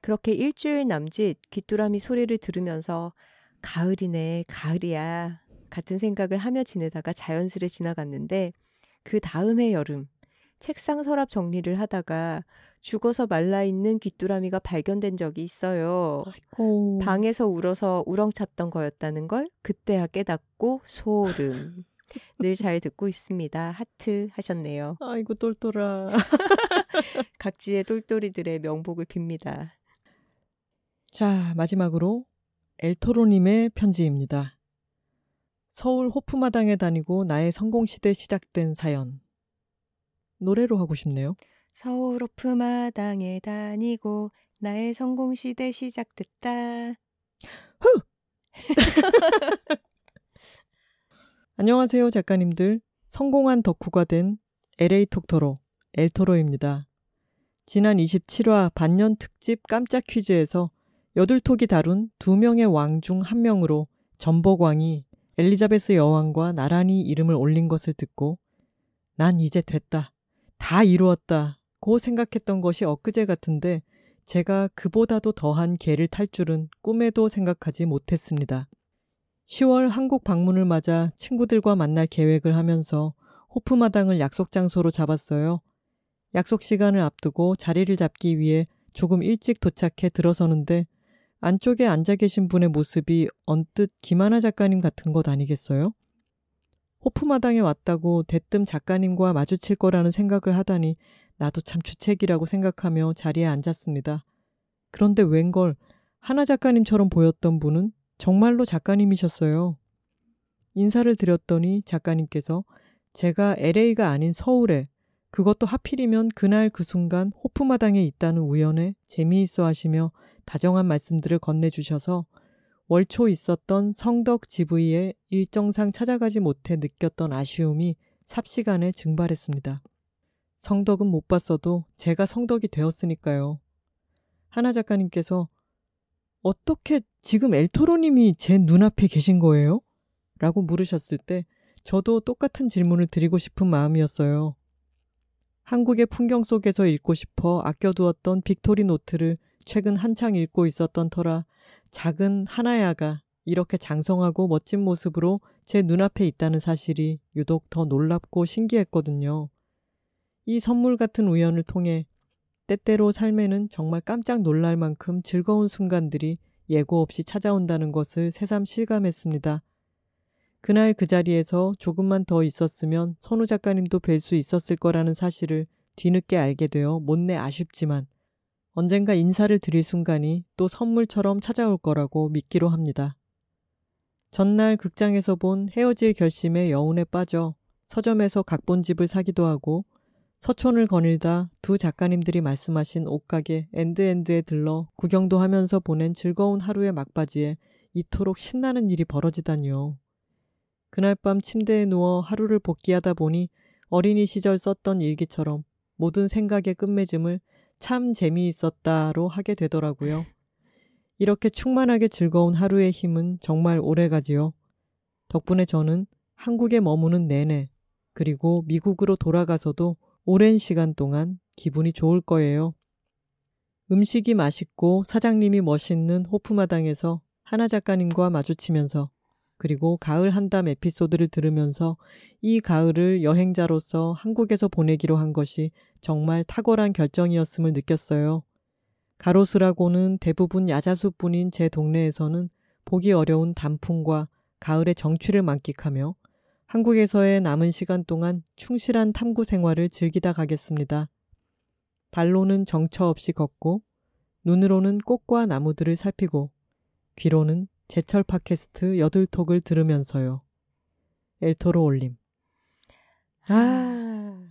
그렇게 일주일 남짓 귀뚜라미 소리를 들으면서 가을이네, 가을이야. 같은 생각을 하며 지내다가 자연스레 지나갔는데 그 다음해 여름 책상 서랍 정리를 하다가 죽어서 말라 있는 귀뚜라미가 발견된 적이 있어요. 아이고. 방에서 울어서 우렁찼던 거였다는 걸 그때야 깨닫고 소름. 늘 잘 듣고 있습니다. 하트 하셨네요. 아이고 똘똘아. 각지의 똘똘이들의 명복을 빕니다. 자, 마지막으로 엘토로님의 편지입니다. 서울 호프마당에 다니고 나의 성공시대 시작된 사연. 노래로 하고 싶네요. 서울 호프마당에 다니고 나의 성공시대 시작됐다. (laughs) 안녕하세요, 작가님들. 성공한 덕후가 된 LA 톡토로, 엘토로입니다. 지난 27화 반년 특집 깜짝 퀴즈에서 여둘톡이 다룬 두 명의 왕 중 한 명으로 전복왕이 엘리자베스 여왕과 나란히 이름을 올린 것을 듣고 난 이제 됐다. 다 이루었다. 고 생각했던 것이 엊그제 같은데 제가 그보다도 더한 개를 탈 줄은 꿈에도 생각하지 못했습니다. 10월 한국 방문을 맞아 친구들과 만날 계획을 하면서 호프마당을 약속 장소로 잡았어요. 약속 시간을 앞두고 자리를 잡기 위해 조금 일찍 도착해 들어서는데 안쪽에 앉아 계신 분의 모습이 언뜻 김하나 작가님 같은 것 아니겠어요? 호프마당에 왔다고 대뜸 작가님과 마주칠 거라는 생각을 하다니 나도 참 주책이라고 생각하며 자리에 앉았습니다. 그런데 웬걸 하나 작가님처럼 보였던 분은 정말로 작가님이셨어요. 인사를 드렸더니 작가님께서 제가 LA가 아닌 서울에 그것도 하필이면 그날 그 순간 호프마당에 있다는 우연에 재미있어 하시며 다정한 말씀들을 건네주셔서 월초 있었던 성덕 GV에 일정상 찾아가지 못해 느꼈던 아쉬움이 삽시간에 증발했습니다. 성덕은 못 봤어도 제가 성덕이 되었으니까요. 하나 작가님께서 어떻게 지금 엘토로님이 제 눈앞에 계신 거예요? 라고 물으셨을 때 저도 똑같은 질문을 드리고 싶은 마음이었어요. 한국의 풍경 속에서 읽고 싶어 아껴두었던 빅토리 노트를 최근 한창 읽고 있었던 터라 작은 하나야가 이렇게 장성하고 멋진 모습으로 제 눈앞에 있다는 사실이 유독 더 놀랍고 신기했거든요. 이 선물 같은 우연을 통해 때때로 삶에는 정말 깜짝 놀랄 만큼 즐거운 순간들이 예고 없이 찾아온다는 것을 새삼 실감했습니다. 그날 그 자리에서 조금만 더 있었으면 선우 작가님도 뵐 수 있었을 거라는 사실을 뒤늦게 알게 되어 못내 아쉽지만 언젠가 인사를 드릴 순간이 또 선물처럼 찾아올 거라고 믿기로 합니다. 전날 극장에서 본 헤어질 결심의 여운에 빠져 서점에서 각본집을 사기도 하고 서촌을 거닐다 두 작가님들이 말씀하신 옷가게 엔드엔드에 들러 구경도 하면서 보낸 즐거운 하루의 막바지에 이토록 신나는 일이 벌어지다니요. 그날 밤 침대에 누워 하루를 복귀하다 보니 어린이 시절 썼던 일기처럼 모든 생각의 끝맺음을 참 재미있었다로 하게 되더라고요. 이렇게 충만하게 즐거운 하루의 힘은 정말 오래 가지요. 덕분에 저는 한국에 머무는 내내 그리고 미국으로 돌아가서도 오랜 시간 동안 기분이 좋을 거예요. 음식이 맛있고 사장님이 멋있는 호프마당에서 하나 작가님과 마주치면서 그리고 가을 한담 에피소드를 들으면서 이 가을을 여행자로서 한국에서 보내기로 한 것이 정말 탁월한 결정이었음을 느꼈어요. 가로수라고는 대부분 야자수뿐인 제 동네에서는 보기 어려운 단풍과 가을의 정취를 만끽하며 한국에서의 남은 시간 동안 충실한 탐구 생활을 즐기다 가겠습니다. 발로는 정처 없이 걷고 눈으로는 꽃과 나무들을 살피고 귀로는 제철 팟캐스트 여둘톡을 들으면서요. 엘토로 올림. 아,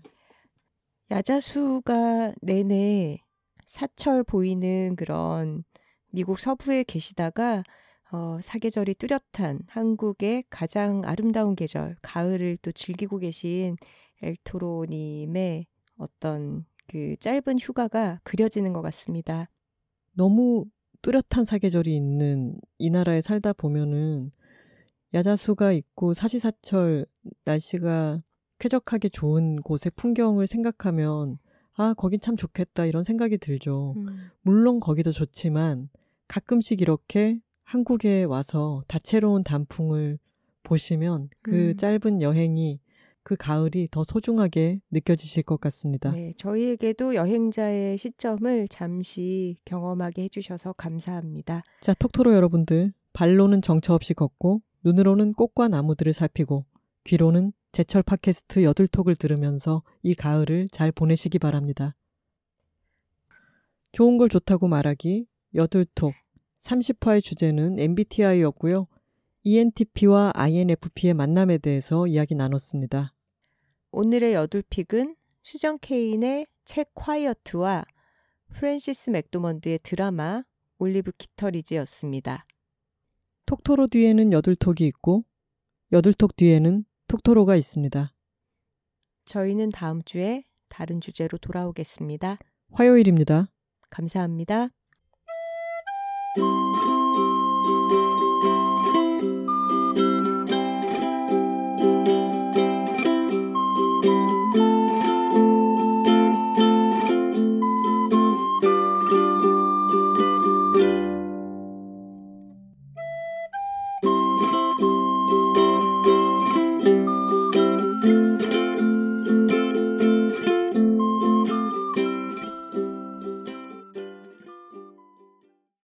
야자수가 내내 사철 보이는 그런 미국 서부에 계시다가 어, 사계절이 뚜렷한 한국의 가장 아름다운 계절, 가을을 또 즐기고 계신 엘토로님의 어떤 그 짧은 휴가가 그려지는 것 같습니다. 너무 뚜렷한 사계절이 있는 이 나라에 살다 보면은 야자수가 있고 사시사철 날씨가 쾌적하게 좋은 곳의 풍경을 생각하면 아, 거긴 참 좋겠다 이런 생각이 들죠. 음. 물론 거기도 좋지만 가끔씩 이렇게 한국에 와서 다채로운 단풍을 보시면 그 음. 짧은 여행이 그 가을이 더 소중하게 느껴지실 것 같습니다. 네, 저희에게도 여행자의 시점을 잠시 경험하게 해주셔서 감사합니다. 자, 톡토로 여러분들, 발로는 정처 없이 걷고, 눈으로는 꽃과 나무들을 살피고, 귀로는 제철 팟캐스트 여들톡을 들으면서 이 가을을 잘 보내시기 바랍니다. 좋은 걸 좋다고 말하기, 여들톡. 30화의 주제는 MBTI였고요. ENTP와 INFP의 만남에 대해서 이야기 나눴습니다. 오늘의 여둘픽은 수전 케인의 책 콰이어트와 프랜시스 맥도먼드의 드라마 올리브 키터리지였습니다. 톡토로 뒤에는 여둘톡이 있고, 여둘톡 뒤에는 톡토로가 있습니다. 저희는 다음 주에 다른 주제로 돌아오겠습니다. 화요일입니다. 감사합니다. Música